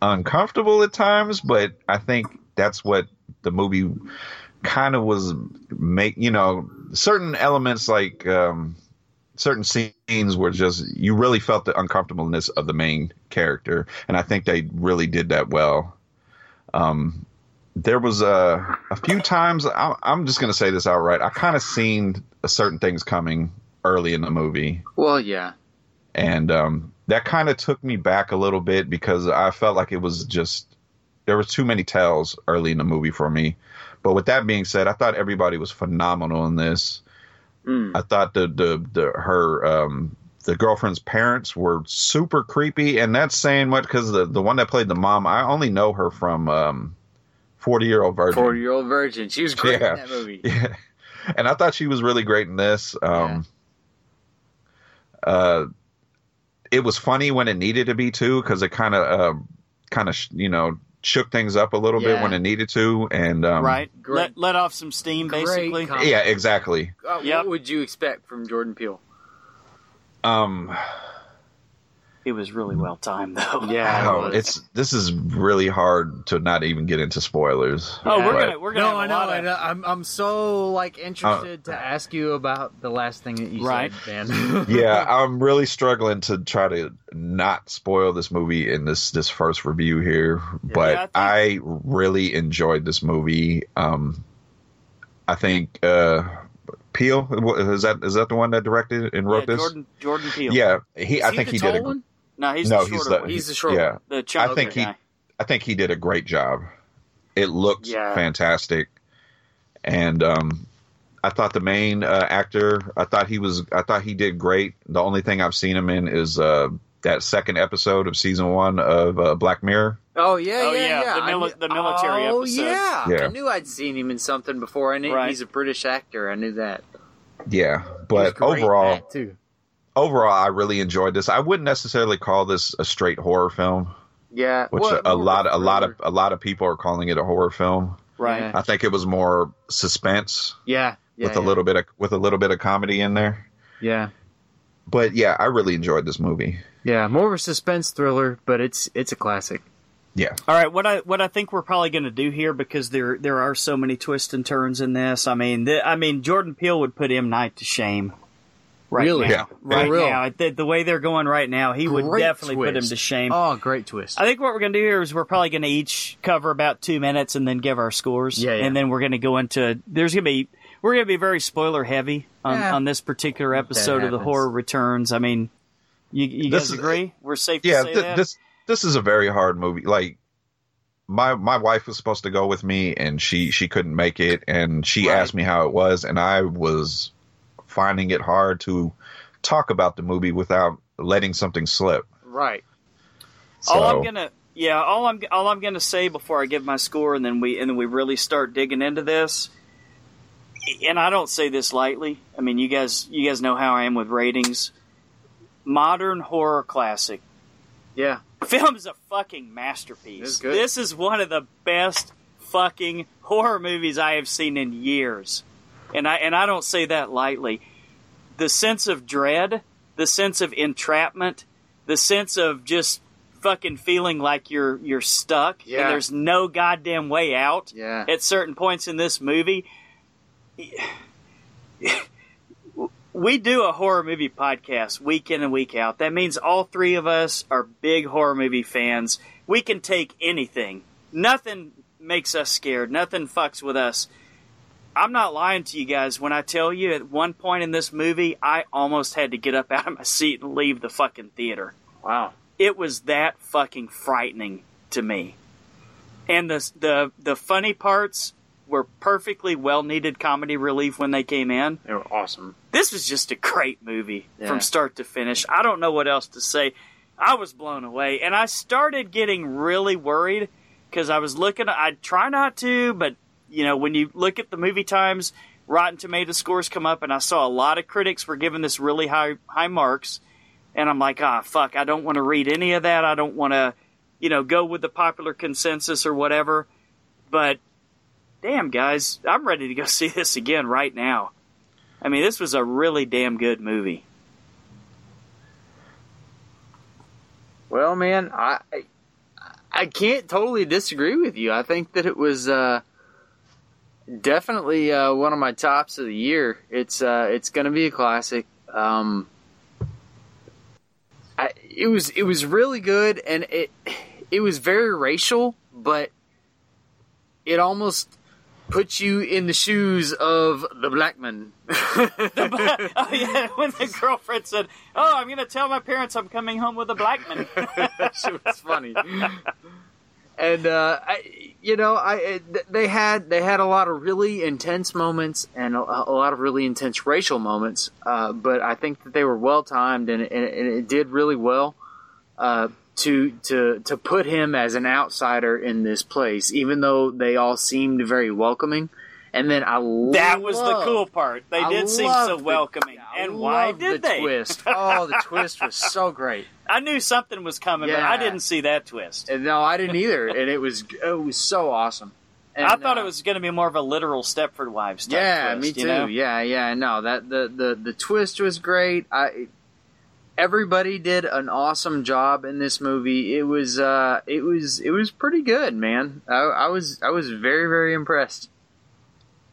uncomfortable at times, but I think that's what the movie kind of was make you know certain elements like um certain scenes were just you really felt the uncomfortableness of the main character and i think they really did that well um there was a a few times I, i'm just going to say this outright i kind of seen certain things coming early in the movie Well, yeah. and um, that kind of took me back a little bit because I felt like it was just there was too many tells early in the movie for me. But with that being said, I thought everybody was phenomenal in this. Mm. I thought the the, the her um, the girlfriend's parents were super creepy, and that's saying much because the the one that played the mom, I only know her from um, Forty Year Old Virgin. Forty year old virgin. She was great Yeah. in that movie. Yeah. And I thought she was really great in this. Um, uh, it was funny when it needed to be too, because it kind of, uh, kind of, you know, shook things up a little bit when it needed to. And um, right? Let, let off some steam, Great basically. com- yeah, exactly. Uh, Yep. What would you expect from Jordan Peele? Um, It was really well timed, though. Yeah. oh, it's this is really hard to not even get into spoilers. Oh, we're But- gonna we're gonna No, have I a know, lot I know. I'm I'm so like interested to ask you about the last thing that you Right. said, Dan. yeah, I'm really struggling to try to not spoil this movie in this this first review here, but Yeah, I I, really enjoyed this movie. Um, I think uh, Peele is that is that the one that directed and yeah, wrote this? Jordan Jordan Peele. Yeah, he. Is I he think the he tall did a. one? No, he's no, the he's shorter the one. He's the short yeah. one. the chunky I think he- guy. I think he did a great job. It looked Yeah. fantastic, and um, I thought the main uh, actor. I thought he was. I thought he did great. The only thing I've seen him in is uh, that second episode of season one of uh, Black Mirror. Oh yeah, Oh, yeah, yeah, yeah. the mili- knew- the military oh, episode. Yeah. Yeah. I knew I'd seen him in something before. I knew Right. he's a British actor. I knew that. Yeah, but overall, too. Overall, I really enjoyed this. I wouldn't necessarily call this a straight horror film, Yeah. which Well, a more lot, a lot of a lot of people are calling it a horror film. right. Yeah. I think it was more suspense Yeah. yeah with a yeah. little bit of with a little bit of comedy in there. Yeah. But yeah, I really enjoyed this movie. Yeah, more of a suspense thriller, but it's it's a classic. Yeah, All right, what I what I think we're probably going to do here because there there are so many twists and turns in this. I mean, the, I mean Jordan Peele would put M Night to shame. Right Really? now, Yeah. right real? now, the, the way they're going right now, he would Great definitely put him to shame. Oh, great twist. I think what we're going to do here is we're probably going to each cover about two minutes and then give our scores. Yeah, yeah. And then we're going to go into there's going to be we're going to be very spoiler heavy on, Yeah. on this particular episode of the. Horror Returns. I mean, you, you guys is- agree? We're safe to yeah. say th- that. this this is a very hard movie. Like my my wife was supposed to go with me, and she she couldn't make it, and she Right. asked me how it was, and I was finding it hard to talk about the movie without letting something slip. Right. So, all I'm gonna yeah, all I'm all I'm gonna say before I give my score and then we and then we really start digging into this. And I don't say this lightly. I mean, you guys you guys know how I am with ratings. Modern horror classic. Yeah. Film's a fucking masterpiece. It's good. This is one of the best fucking horror movies I have seen in years. And I and I don't say that lightly. The sense of dread, the sense of entrapment, the sense of just fucking feeling like you're you're stuck Yeah. and there's no goddamn way out Yeah. at certain points in this movie. We do a horror movie podcast week in and week out. That means all three of us are big horror movie fans. We can take anything. Nothing makes us scared. Nothing fucks with us. I'm not lying to you guys when I tell you at one point in this movie, I almost had to get up out of my seat and leave the fucking theater Wow. it was that fucking frightening to me. And the the the funny parts were perfectly well needed comedy relief when they came in. They were awesome. This was just a great movie Yeah. from start to finish. I don't know what else to say. I was blown away, and I started getting really worried because I was looking. I try not to, but you know, when you look at the movie times, Rotten Tomato scores come up, and I saw a lot of critics were giving this really high high marks, and I'm like, ah, fuck, I don't want to read any of that. I don't want to, you know, go with the popular consensus or whatever. But damn, guys, I'm ready to go see this again right now. I mean, this was a really damn good movie. Well, man, I I- I can't totally disagree with you. I think that it was uh, definitely uh, one of my tops of the year. It's uh, it's going to be a classic. Um, I, it was it was really good, and it it was very racial, but it almost puts you in the shoes of the black man. oh yeah, when the girlfriend said, "Oh, I'm going to tell my parents I'm coming home with a black man." shit was funny. And uh, I, you know, I they had they had a lot of really intense moments and a, a lot of really intense racial moments. Uh, but I think that they were well timed and, and, and it did really well uh, to to to put him as an outsider in this place, even though they all seemed very welcoming. And then I that was the cool part. They I did seem so welcoming. I and why did the they? twist? Oh, the twist was so great. I knew something was coming, but I didn't see that twist. And no, I didn't either. And it was it was so awesome. And, I thought uh, it was going to be more of a literal Stepford Wives type Yeah, twist, me you too. know? Yeah, yeah. No, that the, the the twist was great. I everybody did an awesome job in this movie. It was uh it was it was pretty good, man. I, I was I was very very impressed.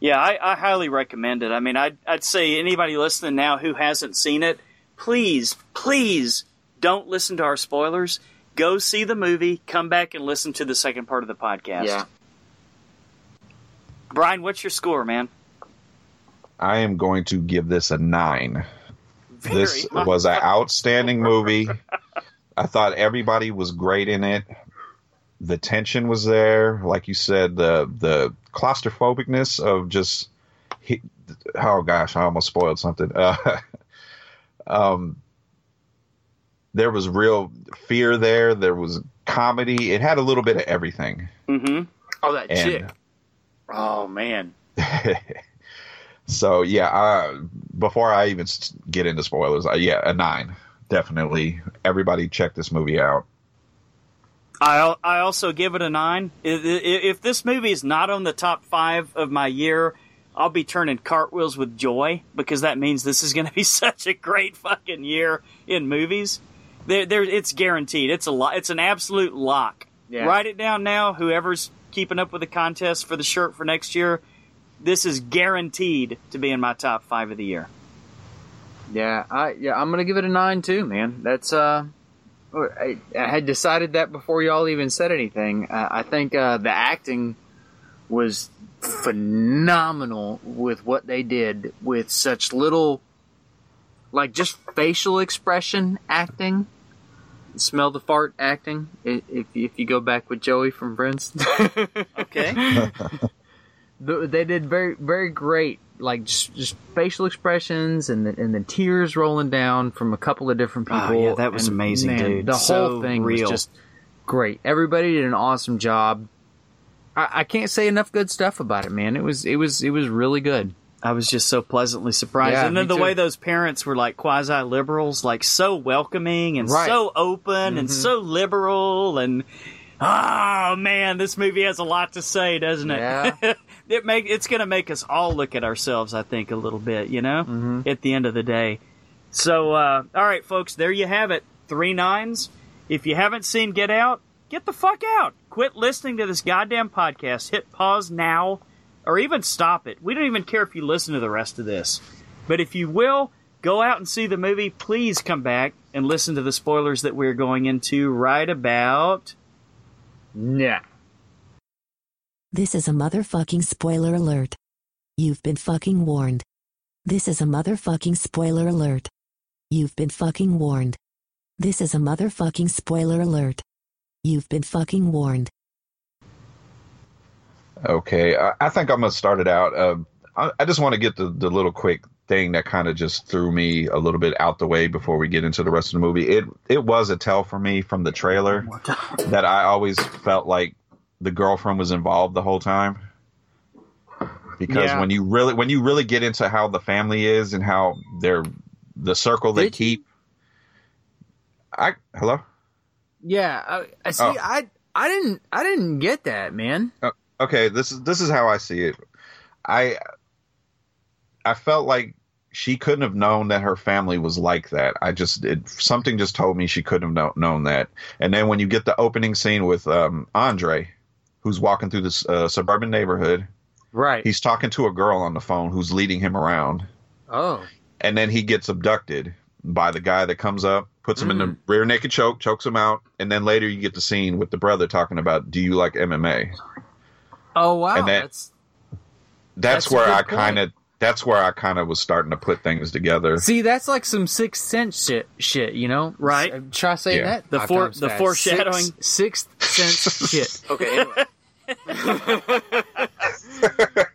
Yeah, I, I highly recommend it. I mean, I'd, I'd say anybody listening now who hasn't seen it, please, please don't listen to our spoilers. Go see the movie, come back and listen to the second part of the podcast. Yeah. Brian, what's your score, man? I am going to give this a nine. Very this high. was an outstanding movie. I thought everybody was great in it. The tension was there, like you said. The the claustrophobicness of just, he, oh gosh, I almost spoiled something. Uh, um, there was real fear there. There was comedy. It had a little bit of everything. Mm-hmm. Oh, that And- chick. Oh man. so yeah, uh, before I even get into spoilers, uh, yeah, a nine, definitely. Everybody check this movie out. I I also give it a nine. If, if this movie is not on the top five of my year, I'll be turning cartwheels with joy because that means this is going to be such a great fucking year in movies. There, there, it's guaranteed. It's a lo- It's an absolute lock. Yeah. Write it down now. Whoever's keeping up with the contest for the shirt for next year, this is guaranteed to be in my top five of the year. Yeah, I yeah, I'm gonna give it a nine too, man. That's uh, I, I had decided that before y'all even said anything. Uh, I think uh, the acting was phenomenal with what they did with such little, like just facial expression acting. smell the fart acting. If if you go back with Joey from Friends, Okay. The- they did very very great. Like just, just facial expressions and the, and the tears rolling down from a couple of different Oh, people. yeah, that was And, amazing, man, dude. The So whole thing real. was just great. Everybody did an awesome job. I, I can't say enough good stuff about it, man. It was it was it was really good. I was just so pleasantly surprised. Yeah, and then the too. way those parents were like quasi liberals, like so welcoming and Right. so open and Mhm. so liberal and oh man, this movie has a lot to say, doesn't it? Yeah. it make it's gonna make us all look at ourselves, I think, a little bit, you know, Mhm. at the end of the day. So uh, all right, folks, there you have it. Three nines. If you haven't seen Get Out, get the fuck out. Quit listening to this goddamn podcast. Hit pause now or even stop it. We don't even care if you listen to the rest of this. But if you will, go out and see the movie. Please come back and listen to the spoilers that we're going into right about. Yeah. This is a motherfucking spoiler alert. You've been fucking warned. This is a motherfucking spoiler alert. You've been fucking warned. This is a motherfucking spoiler alert. You've been fucking warned. Okay, I, I think I'm gonna start it out. Uh, I, I just want to get the, the little quick thing that kind of just threw me a little bit out the way before we get into the rest of the movie. It it was a tell for me from the trailer that I always felt like the girlfriend was involved the whole time. Because Yeah. when you really when you really get into how the family is and how they're the circle they Did keep. I hello. Yeah, I, I see. Oh. I I didn't I didn't get that, man. okay this is this is how i see it i i felt like she couldn't have known that her family was like that i just it, something just told me she couldn't have know, known that and then when you get the opening scene with um andre who's walking through this uh, suburban neighborhood Right. he's talking to a girl on the phone who's leading him around oh. and then he gets abducted by the guy that comes up puts him in Mm. the rear naked choke chokes him out and then later you get the scene with the brother talking about do you like mma Oh wow. And that- That's that's, That's where I kind of that's where I kind of was starting to put things together. see. That's like some sixth sense shit. Shit, you know. Right. S- Try saying Yeah. that. The five fore- times the fast. foreshadowing. Sixth, sixth sense shit. Okay, anyway.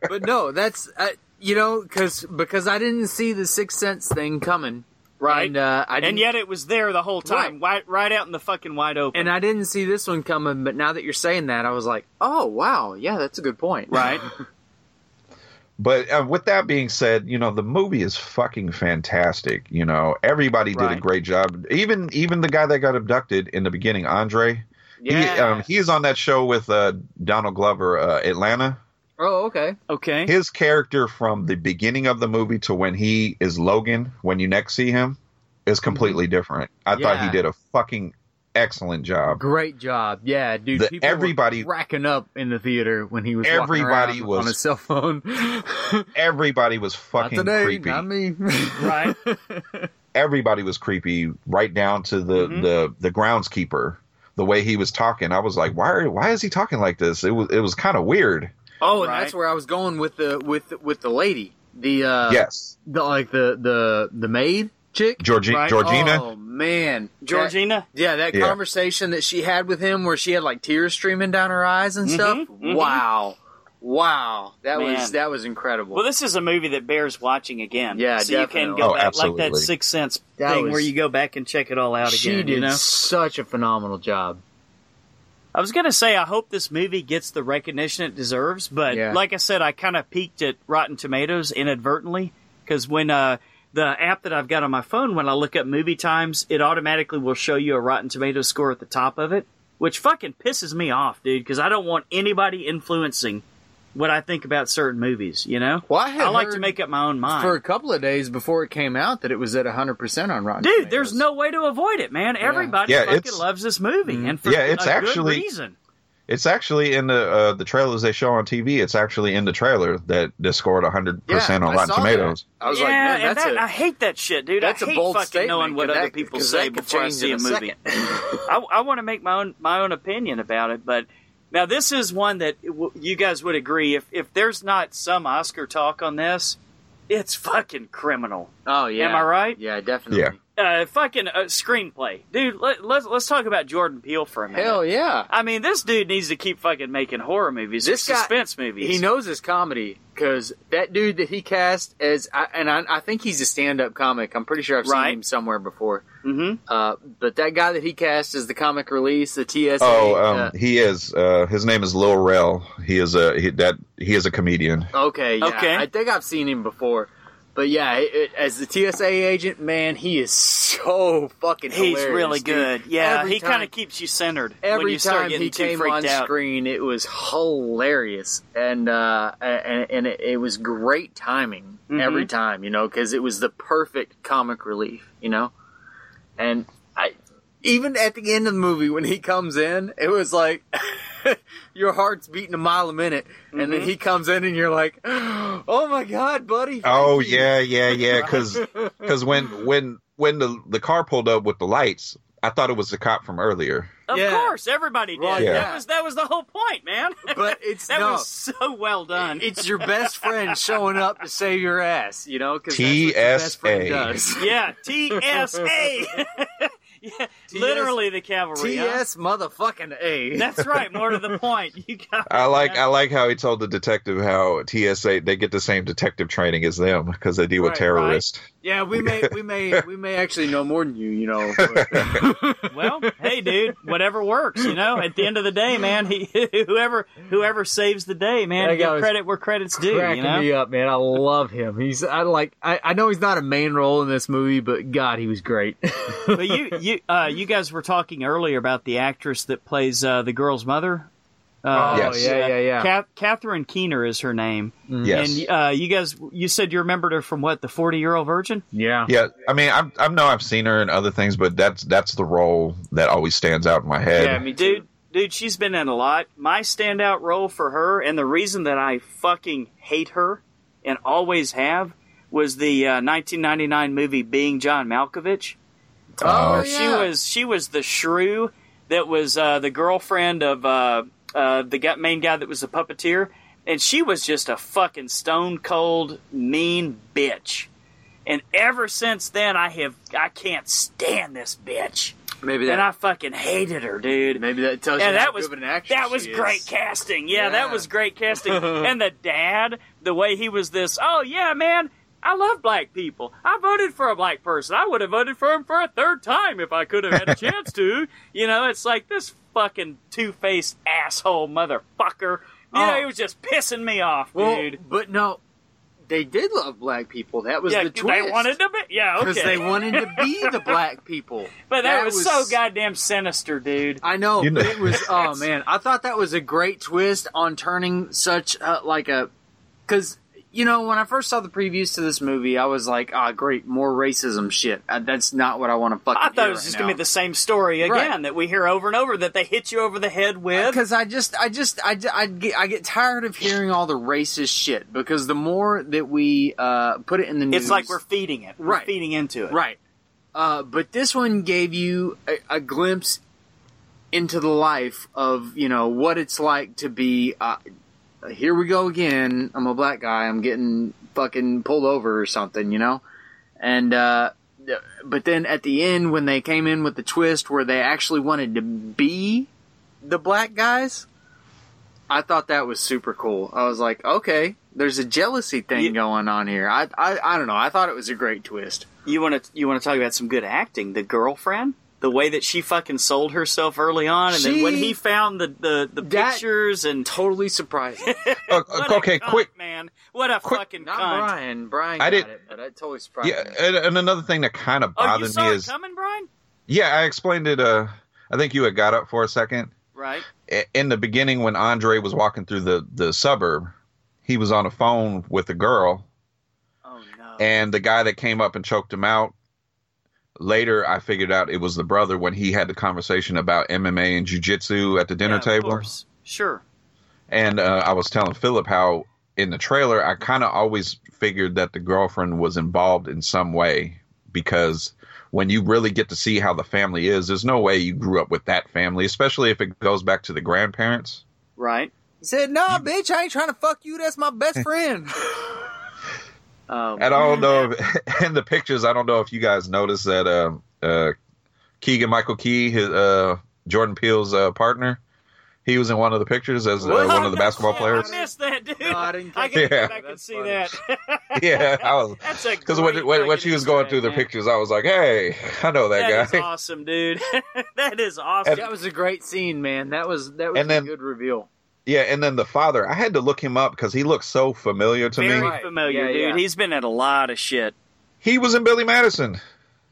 But no, that's uh, you know because because I didn't see the sixth sense thing coming. Right. And uh, I didn't, and yet it was there the whole time, right, right out in the fucking wide open. and I didn't see this one coming. But now that you're saying that, I was like, oh wow, yeah, that's a good point. right? But uh, with that being said, you know the movie is fucking fantastic. You know everybody did a great job. Even even the guy that got abducted in the beginning, Andre. He, Yeah. um, he is on that show with uh, Donald Glover, uh, Atlanta. oh okay. Okay. His character from the beginning of the movie to when he is Logan, when you next see him, is completely different. I thought he did a fucking excellent job. Great job. Yeah, dude. The- people were everybody- racking up in the theater when he was Everybody around was- on his cell phone. Everybody was not fucking today, creepy. not me. Right. everybody was creepy, right down to the Mhm. the the groundskeeper. The way he was talking, I was like, why are, why is he talking like this? It was it was kind of weird. Oh, and Right. that's where I was going with the with with the lady, the uh, yes, the like the the the maid chick, Georgi- Right. Georgina. Oh man, Georgina. That- yeah, that Yeah. conversation that she had with him, where she had like tears streaming down her eyes and stuff. mhm. Wow, wow, that Man. was that was incredible. Well, this is a movie that bears watching again. Yeah, so you can definitely. go Oh, back like that. Sixth Sense That thing was- where you go back and check it all out she again. did You know, such a phenomenal job. I was gonna say I hope this movie gets the recognition it deserves, but Yeah. like I said, I kind of peeked at Rotten Tomatoes inadvertently because when uh, the app that I've got on my phone, when I look up movie times, it automatically will show you a Rotten Tomatoes score at the top of it, which fucking pisses me off, dude. Because I don't want anybody influencing what I think about certain movies. You know, Well, I had I like to make up my own mind. for a couple of days before it came out that it was at hundred percent on Rotten. Dude, Tomatoes. there's no way to avoid it, man. Everybody Yeah, fucking loves this movie, Mhm. and for Yeah, it's a actually- good reason. It's actually in the uh, the trailers they show on TV. It's actually in the trailer that that scored hundred percent on I Rotten saw that. Tomatoes. I was yeah, like, man, that's that, a I hate that shit, dude. that's I a hate bold fucking statement. knowing what 'cause other people say before I see in a movie. I, I want to make my own my own opinion about it, but now this is one that w- you guys would agree if if there's not some Oscar talk on this, it's fucking criminal. oh yeah, Am I right? Yeah, definitely. Yeah. Uh, fucking uh, screenplay, dude. Let, let's let's talk about Jordan Peele for a minute. Hell yeah. I mean, this dude needs to keep fucking making horror movies, This guy- suspense movies. He knows his comedy because that dude that he cast as, I, and I, I think he's a stand-up comic. I'm pretty sure I've Right. seen him somewhere before. hmm Uh, but that guy that he cast as the comic release, the TSA. Oh, um, uh, he is. Uh, his name is Lil Rel. He is a he, that he is a comedian. okay, yeah, Okay. I think I've seen him before. But yeah, it, it- as the TSA agent, man, he is so fucking. He's really dude. good. Yeah, Every he kind of keeps you centered when every you start time getting he too came on out. screen, it was hilarious, and uh, and, and it, it was great timing Mhm. every time, you know, because it was the perfect comic relief, you know, and I even at the end of the movie when he comes in, it was like. Your heart's beating a mile a minute, and Mm-hmm. then he comes in, and you're like, "Oh my god, buddy!" Oh you." yeah, yeah, yeah. Because because when when when the the car pulled up with the lights, I thought it was the cop from earlier. Of Yeah. course, everybody did. Right, yeah. That was that was the whole point, man. But it's that no. was so well done. It's your best friend showing up to save your ass, you know? Because that's what your best friend TSA. does. yeah, TSA. Yeah, literally the cavalry. huh? TS motherfucking A. That's right. More to the point. You got. I like it, I like how he told the detective how TSA they get the same detective training as them because they deal with Right, terrorists. yeah, we may, we may, we may actually know more than you, you know. but- Well, hey, dude, whatever works. You know, at the end of the day, man, he whoever whoever saves the day, man, That guy give credit where credit's due. You know. me up, man. I love him. He's, I like, I, I know he's not a main role in this movie, but God, he was great. but you you uh, you guys were talking earlier about the actress that plays uh, the girl's mother. Uh, oh Yes. yeah, yeah, yeah. Kath- Catherine Keener is her name. Yes. And uh, you guys, you said you remembered her from what, the Forty Year Old Virgin? yeah. Yeah, I mean, I I know I've seen her in other things, but that's that's the role that always stands out in my head. Yeah, me too. Dude, dude, she's been in a lot. My standout role for her, and the reason that I fucking hate her and always have, was the uh, 1999 movie Being John Malkovich. Oh, where she was she was the shrew that was uh, the girlfriend of uh, uh, the main guy that was a puppeteer, and she was just a fucking stone cold mean bitch. And ever since then, I have I can't stand this bitch, Maybe that. and I fucking hated her, dude. maybe that tells you And how that was good of an actress that was she is. great casting. Yeah, that was great casting. and the dad, the way he was this, oh yeah, man, I love black people. I voted for a black person. I would have voted for him for a third time if I could have had a chance to. You know, it's like this fucking two faced asshole motherfucker. You know, Oh. he was just pissing me off, Well, dude. but no, they did love black people. That was Yeah, the they twist. wanted to be. Yeah, okay. because they wanted to be the black people. but that, was, so goddamn sinister, dude. I know, You know- it was. Oh man, I thought that was a great twist on turning such uh, like a. Because you know, when I first saw the previews to this movie, I was like, "Ah, great, more racism shit." Uh, that's not what I want to fucking. I thought it was just gonna be the same story again Right. that we hear over and over that they hit you over the head with. because I just, I just, I, I get, I get tired of hearing all the racist shit. Because the more that we uh, put it in the news, It's like we're feeding it. We're Right. feeding into it. Right. Uh, but this one gave you a, a glimpse into the life of, you know, what it's like to be, uh, here we go again. I'm a black guy. I'm getting fucking pulled over or something, you know? And, uh, but then at the end, when they came in with the twist where they actually wanted to be the black guys, I thought that was super cool. I was like, okay, there's a jealousy thing Yeah. going on here. I, I, I don't know. I thought it was a great twist. You want to you want to talk about some good acting? The girlfriend, the way that she fucking sold herself early on, and then when he found the the, the That- pictures and Totally surprised. Uh, okay, cunt, quick. man, what a quick- fucking Not cunt. Brian. Brian I got did- it, but that totally surprised Yeah, me. and, and another thing that kind of Oh, you bothered saw me it is coming, Brian? yeah, I explained it. Uh, I think you had got up for a second. Right. In the beginning, when Andre was walking through the the suburb, he was on a phone with a girl, Oh no. and the guy that came up and choked him out. Later, I figured out it was the brother when he had the conversation about MMA and jujitsu at the dinner Yeah, of table. course. Sure. And uh, I was telling Philip how in the trailer, I kind of always figured that the girlfriend was involved in some way because when you really get to see how the family is, there's no way you grew up with that family, especially if it goes back to the grandparents. Right. He said, "Nah, bitch, I ain't trying to fuck you. That's my best friend." Um, And I don't know if, in the pictures. I don't know if you guys noticed that um, uh, Keegan Michael Key, his uh, Jordan Peele's uh, partner, he was in one of the pictures as uh, one of the basketball I players. missed that, dude. No, I didn't I can Yeah. back and That's see funny. that. yeah, I was That's a because when, when when she was going egg, through the pictures, I was like, hey, I know that, That is guy. awesome, dude. that is awesome. That was a great scene, man. That was that was And then- a good reveal. Yeah, and then the father, I had to look him up because he looks so familiar to Very me. Right. familiar, Yeah, dude. yeah. He's been in a lot of shit. He was in Billy Madison.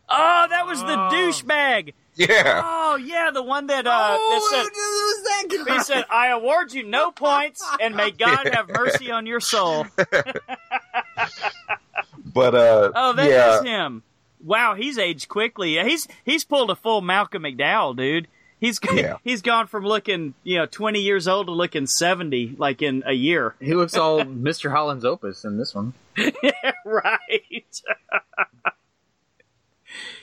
Oh, that was the Oh. douchebag. Yeah, Oh, yeah, the one that uh, that said, he said, "I award you no points, and may God have mercy on your soul." but uh, Oh, that is yeah, him. Wow, he's aged quickly. He's he's pulled a full Malcolm McDowell, dude. He's Yeah. he's gone from looking you know twenty years old to looking seventy like in a year. He looks all Mr. Holland's Opus in this one. yeah, right.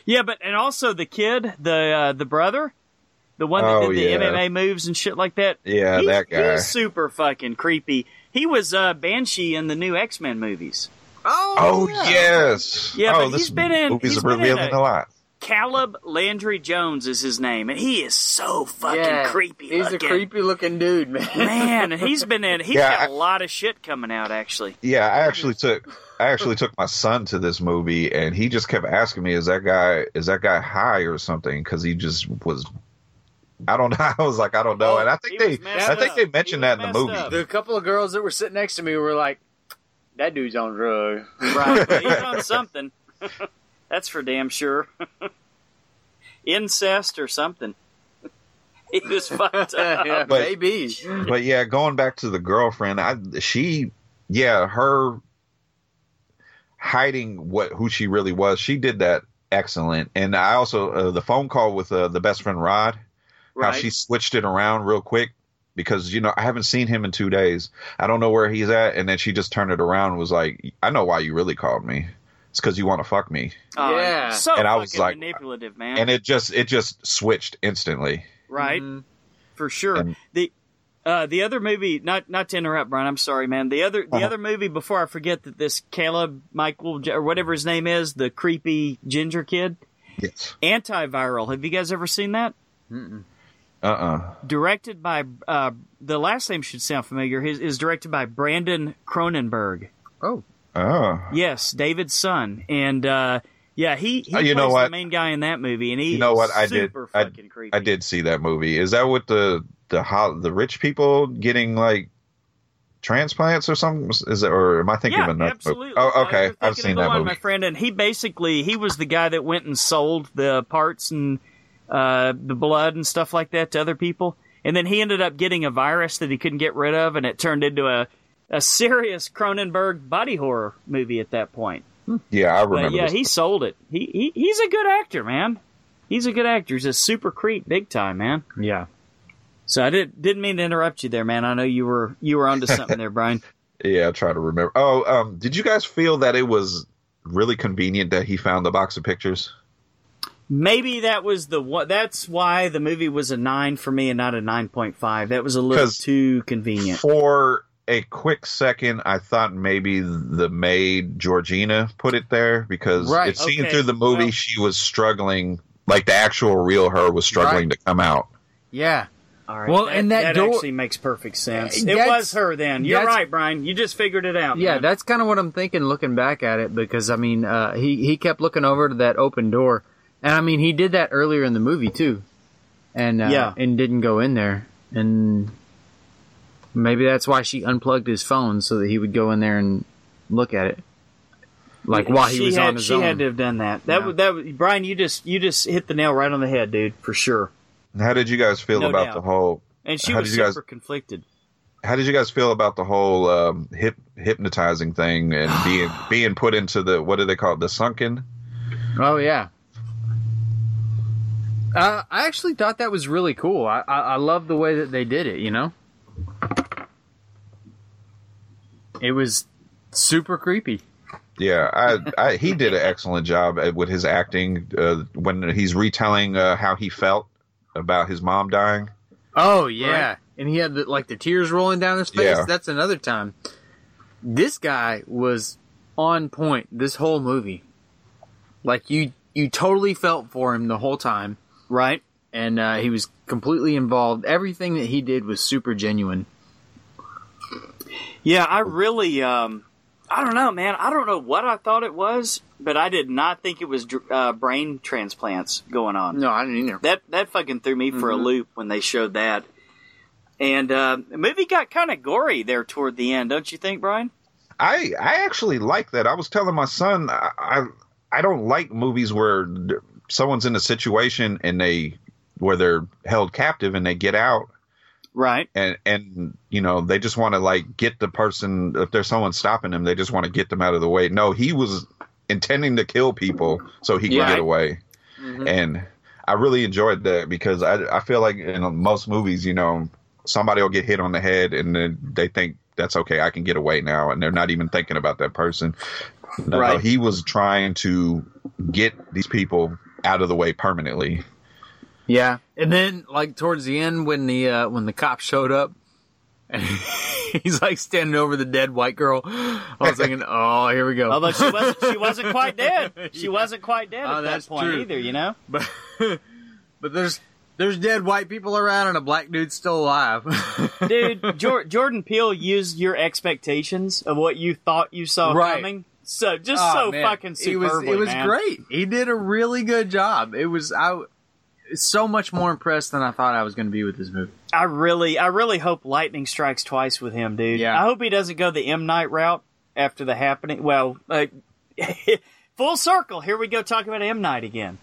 yeah, but and also the kid, the uh, the brother, the one that Oh, did the yeah. MMA moves and shit like that. yeah, he's, that guy. He's super fucking creepy. He was uh, Banshee in the new X Men movies. Oh Oh yes, Yeah, oh, but this he's been in- Movie's he's been in revealing a- a lot. Caleb Landry Jones is his name, and he is so fucking yeah, creepy. He's looking. a creepy looking dude, man. man, and he's been in. He's Yeah, got I- a lot of shit coming out actually. Yeah, I actually took I actually took my son to this movie, and he just kept asking me, "Is that guy is that guy high or something?" Because he just was. I don't know. I was like, I don't know, oh, and I think they I think up. they mentioned that in the movie. up. the couple of girls that were sitting next to me were like, "That dude's on drugs." Right, but he's on something. That's for damn sure. Incest or something. He was fucked up. yeah, But- maybe. But yeah, going back to the girlfriend, I she yeah her hiding what who she really was. She did that excellent, and I also uh, the phone call with uh, the best friend Rod, how she switched it around real quick because you know I haven't seen him in two days. I don't know where he's at, and then she just turned it around and was like, "I know why you really called me. It's because you want to fuck me." Oh, Yeah. so And I was like- manipulative, man. And it just it just switched instantly. right, Mhm. for sure. And- the uh, the other movie, not not to interrupt, Brian. I'm sorry, man. The other the Uh-huh. other movie before I forget that this Caleb Michael or whatever his name is, the creepy ginger kid, Yes. Antiviral. Have you guys ever seen that? Uh. uh Directed by uh, the last name should sound familiar. His is directed by Brandon Cronenberg. Oh, Oh. Yes, David's son, and uh, yeah, he he Oh, you know the what? main guy in that movie, and he You know what? I did. super I, creepy. I did see that movie. Is that what the the ho- the rich people getting like transplants or something? Is it or am I thinking yeah, of another absolutely. movie? Oh, okay. I've seen the that one, movie. my friend, and he basically he was the guy that went and sold the parts and uh, the blood and stuff like that to other people, and then he ended up getting a virus that he couldn't get rid of, and it turned into a a serious Cronenberg body horror movie at that point. Yeah, I But remember. yeah, this. he sold it. He, he he's a good actor, man. He's a good actor. He's a super creep, big time, man. yeah. So I did didn't mean to interrupt you there, man. I know you were you were onto something there, Brian. Yeah, I try to remember. Oh, um, did you guys feel that it was really convenient that he found the box of pictures? Maybe that was the one. That's why the movie was a nine for me and not a nine point five. That was a little too convenient. For a quick second, I thought maybe the maid Georgina put it there because Right, it seemed okay, through the movie well- she was struggling, like the actual real her was struggling to come out. Yeah. All right. Well, and that door- actually makes perfect sense. It was her then. You're right, Brian. You just figured it out. Yeah, man. that's kind of what I'm thinking looking back at it because I mean, uh, he he kept looking over to that open door, and I mean, he did that earlier in the movie too, and uh, Yeah. and didn't go in there, and maybe that's why she unplugged his phone so that he would go in there and look at it, like while he she was had, on his she own. had to have done that. That Yeah. was that. Was, Brian, you just you just hit the nail right on the head, dude, for sure. How did you guys feel No about doubt. the whole? And she How was did you guys- super conflicted. How did you guys feel about the whole um, hip hypnotizing thing and being being put into the what do they call it the sunken? Oh yeah. Uh, I actually thought that was really cool. I, I I love the way that they did it. You know, it was super creepy. Yeah, I, I he did an excellent job with his acting uh, when he's retelling uh, how he felt about his mom dying. Oh yeah, and he had the, like the tears rolling down his face. Yeah. That's another time. This guy was on point this whole movie. Like you, you totally felt for him the whole time, Right. and uh, he was completely involved. Everything that he did was super genuine. Yeah, I really, um, I don't know, man. I don't know what I thought it was, but I did not think it was uh, brain transplants going on. No, I didn't either. That that fucking threw me for a loop when they showed that. And uh, the movie got kind of gory there toward the end, don't you think, Brian? I I actually like that. I was telling my son I I, I don't like movies where someone's in a situation and they where they're held captive and they get out Right. and and you know they just want to like get the person if there's someone stopping them they just want to get them out of the way. No, he was intending to kill people so he could Yeah. get away, Mm-hmm. and I really enjoyed that because I I feel like in most movies you know somebody will get hit on the head and then they think that's okay I can get away now and they're not even thinking about that person. No, Right. he was trying to get these people out of the way permanently. Yeah, and then like towards the end when the uh, when the cop showed up, and he's like standing over the dead white girl. I was thinking, oh, here we go. Although she wasn't, she wasn't quite dead. She wasn't quite dead Oh, at that point true. either. You know. but but there's there's dead white people around and a black dude's still alive. dude, Jor- Jordan Peele used your expectations of what you thought you saw Right. coming. So just Oh, so man. fucking It was superbly, it was man. great. He did a really good job. It was I so much more impressed than I thought I was going to be with this movie. I really, I really hope lightning strikes twice with him, dude. Yeah. I hope he doesn't go the M Night route after the happening. Well, uh, full circle. Here we go talking about M Night again.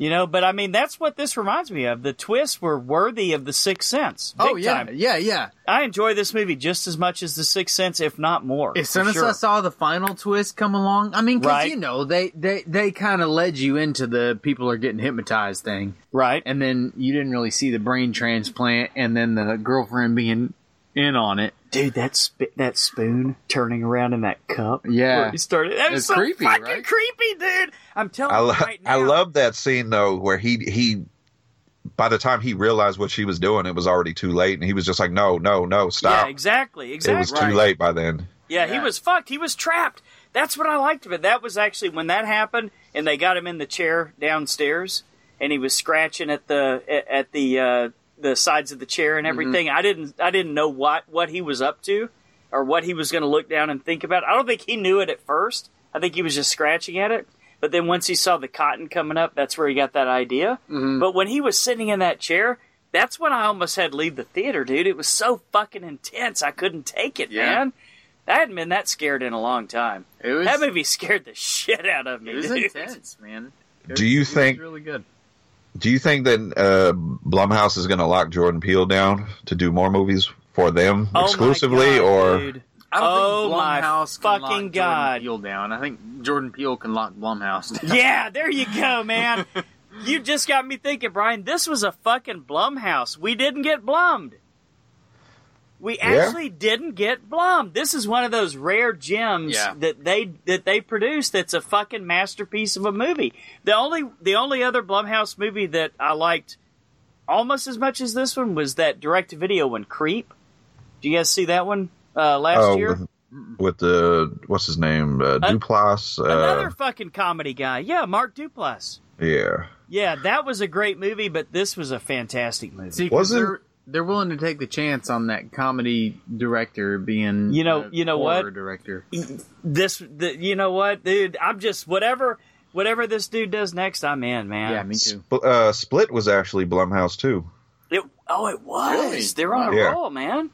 You know, but I mean, that's what this reminds me of. The twists were worthy of The Sixth Sense. Oh yeah, time. yeah, yeah. I enjoy this movie just as much as The Sixth Sense, if not more. As soon as sure. I saw the final twist come along, I mean, because Right. you know they they they kind of led you into the people are getting hypnotized thing, right, and then you didn't really see the brain transplant, and then the girlfriend being in on it. dude, that sp- that spoon turning around in that cup. Yeah. he started. That was It's so creepy, fucking right? creepy, dude. I'm telling I, you right now. I love that scene though, where he he by the time he realized what she was doing, it was already too late, and he was just like, "No, no, no, stop!" Yeah, exactly, exactly. It was too late by then. Yeah, he was fucked. He was trapped. That's what I liked of it. That was actually when that happened, and they got him in the chair downstairs, and he was scratching at the at- at the uh, the sides of the chair and mm-hmm. everything. I didn't I didn't know what what he was up to, or what he was going to look down and think about. I don't think he knew it at first. I think he was just scratching at it. But then once he saw the cotton coming up, that's where he got that idea. Mm-hmm. But when he was sitting in that chair, that's when I almost had to leave the theater, dude. It was so fucking intense. I couldn't take it, Yeah. man. I hadn't been that scared in a long time. It was That movie scared the shit out of me. it was dude. intense, man. It Do was- you it was think- really good? Do you think that uh, Blumhouse is going to lock Jordan Peele down to do more movies for them Oh my exclusively, God, or dude. I don't Oh think my Blumhouse can fucking lock God. Jordan Peele down. I think Jordan Peele can lock Blumhouse down. Yeah, there you go, man. you just got me thinking, Brian. This was a fucking Blumhouse. We didn't get blummed. We actually didn't get blummed. This is one of those rare gems Yeah. that they that they produced. That's a fucking masterpiece of a movie. The only the only other Blumhouse movie that I liked almost as much as this one was that direct video one, Creep. Do you guys see that one uh, last oh, year? with, with the what's his name, uh, Duplass? Another Uh, fucking comedy guy. Yeah, Mark Duplass. yeah, Yeah, that was a great movie, but this was a fantastic movie. See, 'cause Wasn't- they're, they're willing to take the chance on that comedy director being, You know- a you know what? director. this, the, you know what, dude? I'm just whatever, whatever this dude does next, I'm in, man. Yeah, me too. Sp- uh, Split was actually Blumhouse too. It, oh, it was. Really? They're on a Yeah. roll, man.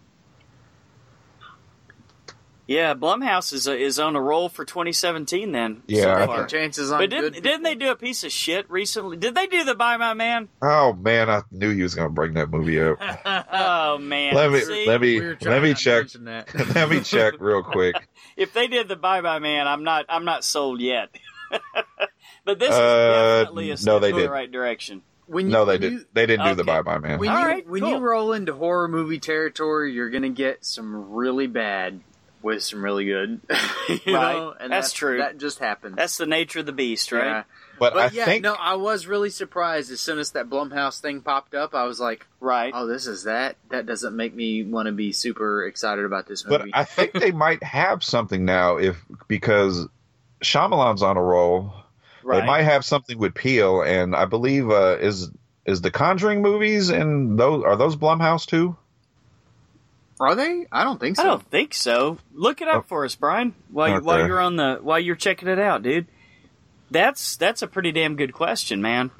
Yeah, Blumhouse is is on a roll for 2017. Then, Yeah, so I far. think- Chances on But didn't, good. didn't they do a piece of shit recently? Did they do the Bye My Man? Oh man, I knew he was going to bring that movie up. Oh man, let me See? let me We let me check. that. let me check real quick. if they did the Bye Bye Man, I'm not I'm not sold yet. but this is Uh, definitely a no, they in the did. right direction. When you, No, they when did. You, They didn't do the Okay. Bye Bye Man. when All you, right, when cool. you roll into horror movie territory, you're gonna get some really bad with some really good. you Right. know? And That's that- true. That just happened. That's the nature of the beast, right? Yeah. but, But I yeah, think no, I was really surprised as soon as that Blumhouse thing popped up. I was like, Right. "Oh, this is that." That doesn't make me want to be super excited about this movie. But. I think they might have something now if because Shyamalan's on a roll. Right. They might have something with Peele, and I believe uh, is is the Conjuring movies and those are those Blumhouse too? Are they? I don't think so. I don't think so. Look it up Oh. for us, Brian. While you, while Okay. you're on the while you're checking it out, dude. That's that's a pretty damn good question, man.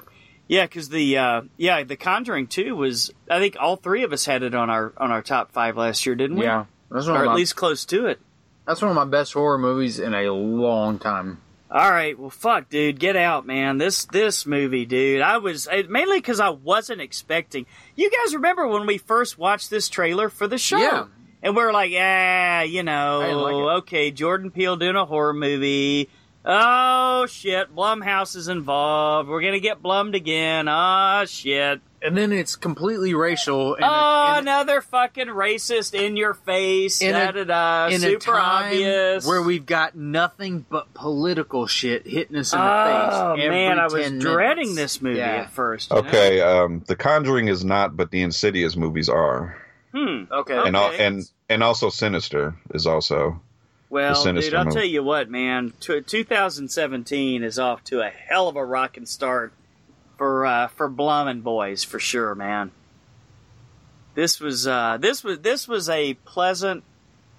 Yeah, because the uh, yeah the Conjuring two was I think all three of us had it on our on our top five last year, didn't we? Yeah, that's one or of at my, least close to it. that's one of my best horror movies in a long time. All right, well, fuck, dude, get out, man. This this movie, dude. I was mainly because I wasn't expecting. You guys remember when we first watched this trailer for the show? Yeah. And we are like, yeah, you know, like okay, Jordan Peele doing a horror movie. Oh shit, Blumhouse is involved. We're gonna get blummed again. Oh shit. And then it's completely racial. And oh, and another fucking racist in your face. In da a- da da. in Super a time obvious. where we've got nothing but political shit hitting us in the Oh face. every man, I was 10 dreading this movie Yeah. at first. you know? Okay, um, the Conjuring is not, but the Insidious movies are, Hmm. Okay. and Okay. and and also Sinister is also. Well, dude, I'll movie. tell you what, man. T- 2017 is off to a hell of a rocking start for uh, for Blum and boys for sure, man. This was uh, this was this was a pleasant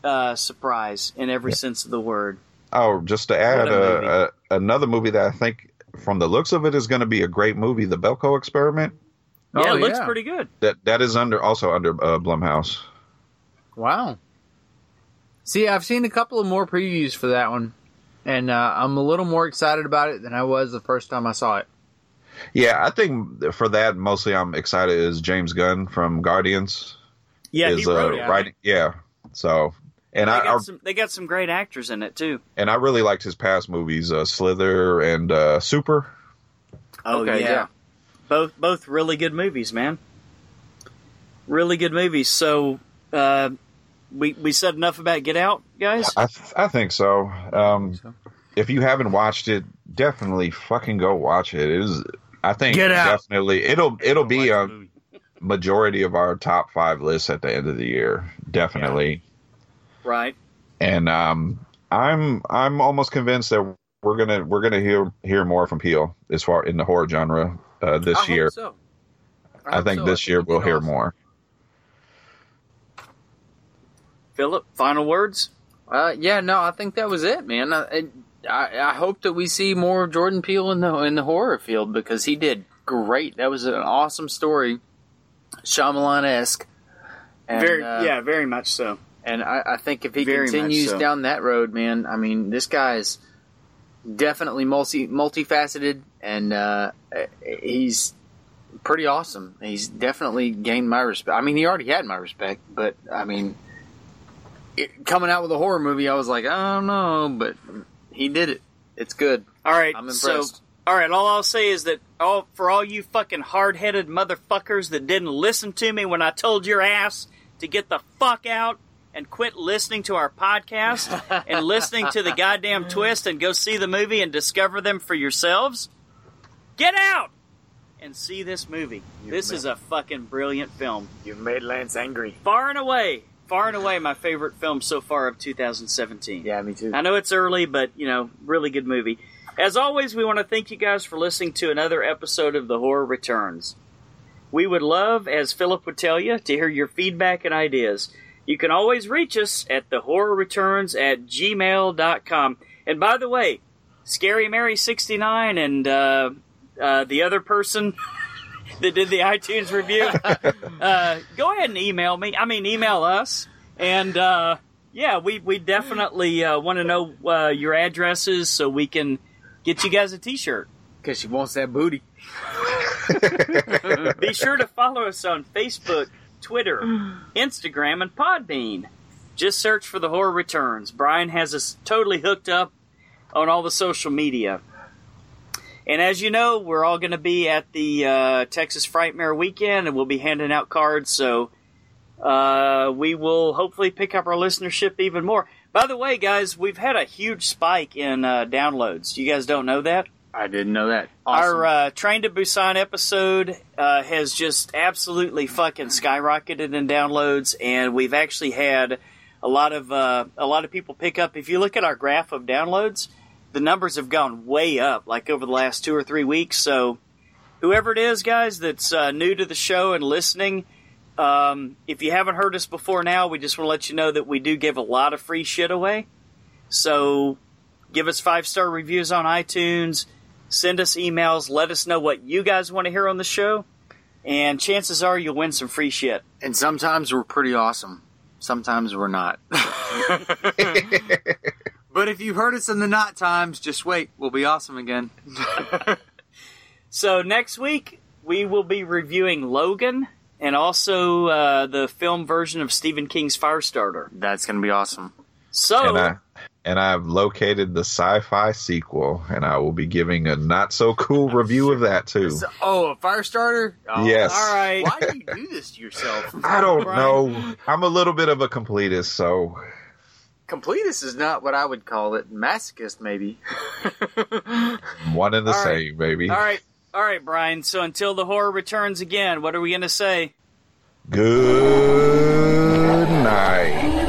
uh, surprise in every sense of the word. Oh, just to add What a movie. uh, uh, another movie that I think, from the looks of it, is going to be a great movie, The Belko Experiment. Yeah, Oh, it looks yeah. pretty good. That that is under also under uh, Blumhouse. Wow. See, I've seen a couple of more previews for that one, and uh, I'm a little more excited about it than I was the first time I saw it. Yeah, I think for that mostly I'm excited is James Gunn from Guardians Yeah, is he wrote uh, it. writing. Yeah, so and they I, got I some they got some great actors in it too. and I really liked his past movies, uh, Slither and uh, Super. Oh Okay, yeah. yeah. both both really good movies, man. Really good movies. So uh, we we said enough about Get Out, guys. I th- I think so. Um, so. If you haven't watched it, definitely fucking go watch it. It is. I think Get Out. definitely it'll it'll be a majority of our top five lists at the end of the year. Definitely. Right. and um, I'm I'm almost convinced that we're gonna we're gonna hear hear more from Peele as far in the horror genre uh, this I hope year. so. I, hope think so. this year it'd be we'll hear awesome. more. Philip, final words. Uh, yeah, no, I think that was it, man. I, I, I hope that we see more of Jordan Peele in the in the horror field because he did great. That was an awesome story, Shyamalan esque. very uh, yeah, very much so. And I, I think if he Very continues so. down that road, man, I mean, this guy's definitely multi multifaceted, and uh, he's pretty awesome. He's definitely gained my respect. I mean, he already had my respect, but I mean, it, coming out with a horror movie, I was like, I don't know, but he did it. It's good. All right, I'm so impressed. all right, all I'll say is that all for all you fucking hard-headed motherfuckers that didn't listen to me when I told your ass to get the fuck out and quit listening to our podcast and listening to the goddamn twist and go see the movie and discover them for yourselves. Get out and see this movie. this is a fucking brilliant film. You've made Lance angry. Far and away, far and away my favorite film so far of 2017. Yeah, me too. I know it's early, but you know, really good movie. As always, we want to thank you guys for listening to another episode of The Horror Returns. We would love, as Philip would tell you, to hear your feedback and ideas. You can always reach us at thehorrorreturns at gmail.com. And by the way, Scary Mary 69 and uh, uh, the other person that did the iTunes review, uh, go ahead and email me. I mean, email us. And uh, yeah, we, we definitely uh, want to know uh, your addresses so we can get you guys a t shirt. Because she wants that booty. Be sure to follow us on Facebook, Twitter, Instagram, and Podbean. Just search for The Horror Returns. Brian has us totally hooked up on all the social media. And as you know, we're all going to be at the uh, Texas Frightmare weekend, and we'll be handing out cards. So uh, we will hopefully pick up our listenership even more. By the way, guys, we've had a huge spike in uh, downloads. You guys don't know that? I didn't know that. Awesome. Our uh, Train to Busan episode uh, has just absolutely fucking skyrocketed in downloads, and we've actually had a lot of uh, a lot of people pick up. If you look at our graph of downloads, the the numbers have gone way up, like over the last two or three weeks. So, whoever it is, guys, that's uh, new to the show and listening, um, if you haven't heard us before now, we just want to let you know that we do give a lot of free shit away. So, give us five star reviews on iTunes, send us emails, let us know what you guys want to hear on the show, and chances are you'll win some free shit. And sometimes we're pretty awesome. Sometimes we're not. but if you've heard us in the not times, just wait. We'll be awesome again. So next week we will be reviewing Logan and also uh, the film version of Stephen King's Firestarter. That's going to be awesome. So And I and I've located the sci-fi sequel, and I will be giving a not so cool review of that too. So- oh, a Firestarter! Oh, Yes. all right, Why do you do this to yourself? I don't Brian. know. I'm a little bit of a completist, so Completist is not what I would call it. Masochist, maybe. one and the All right. same, baby. all right, all right, Brian. So until the horror returns again, what are we gonna say? Good night.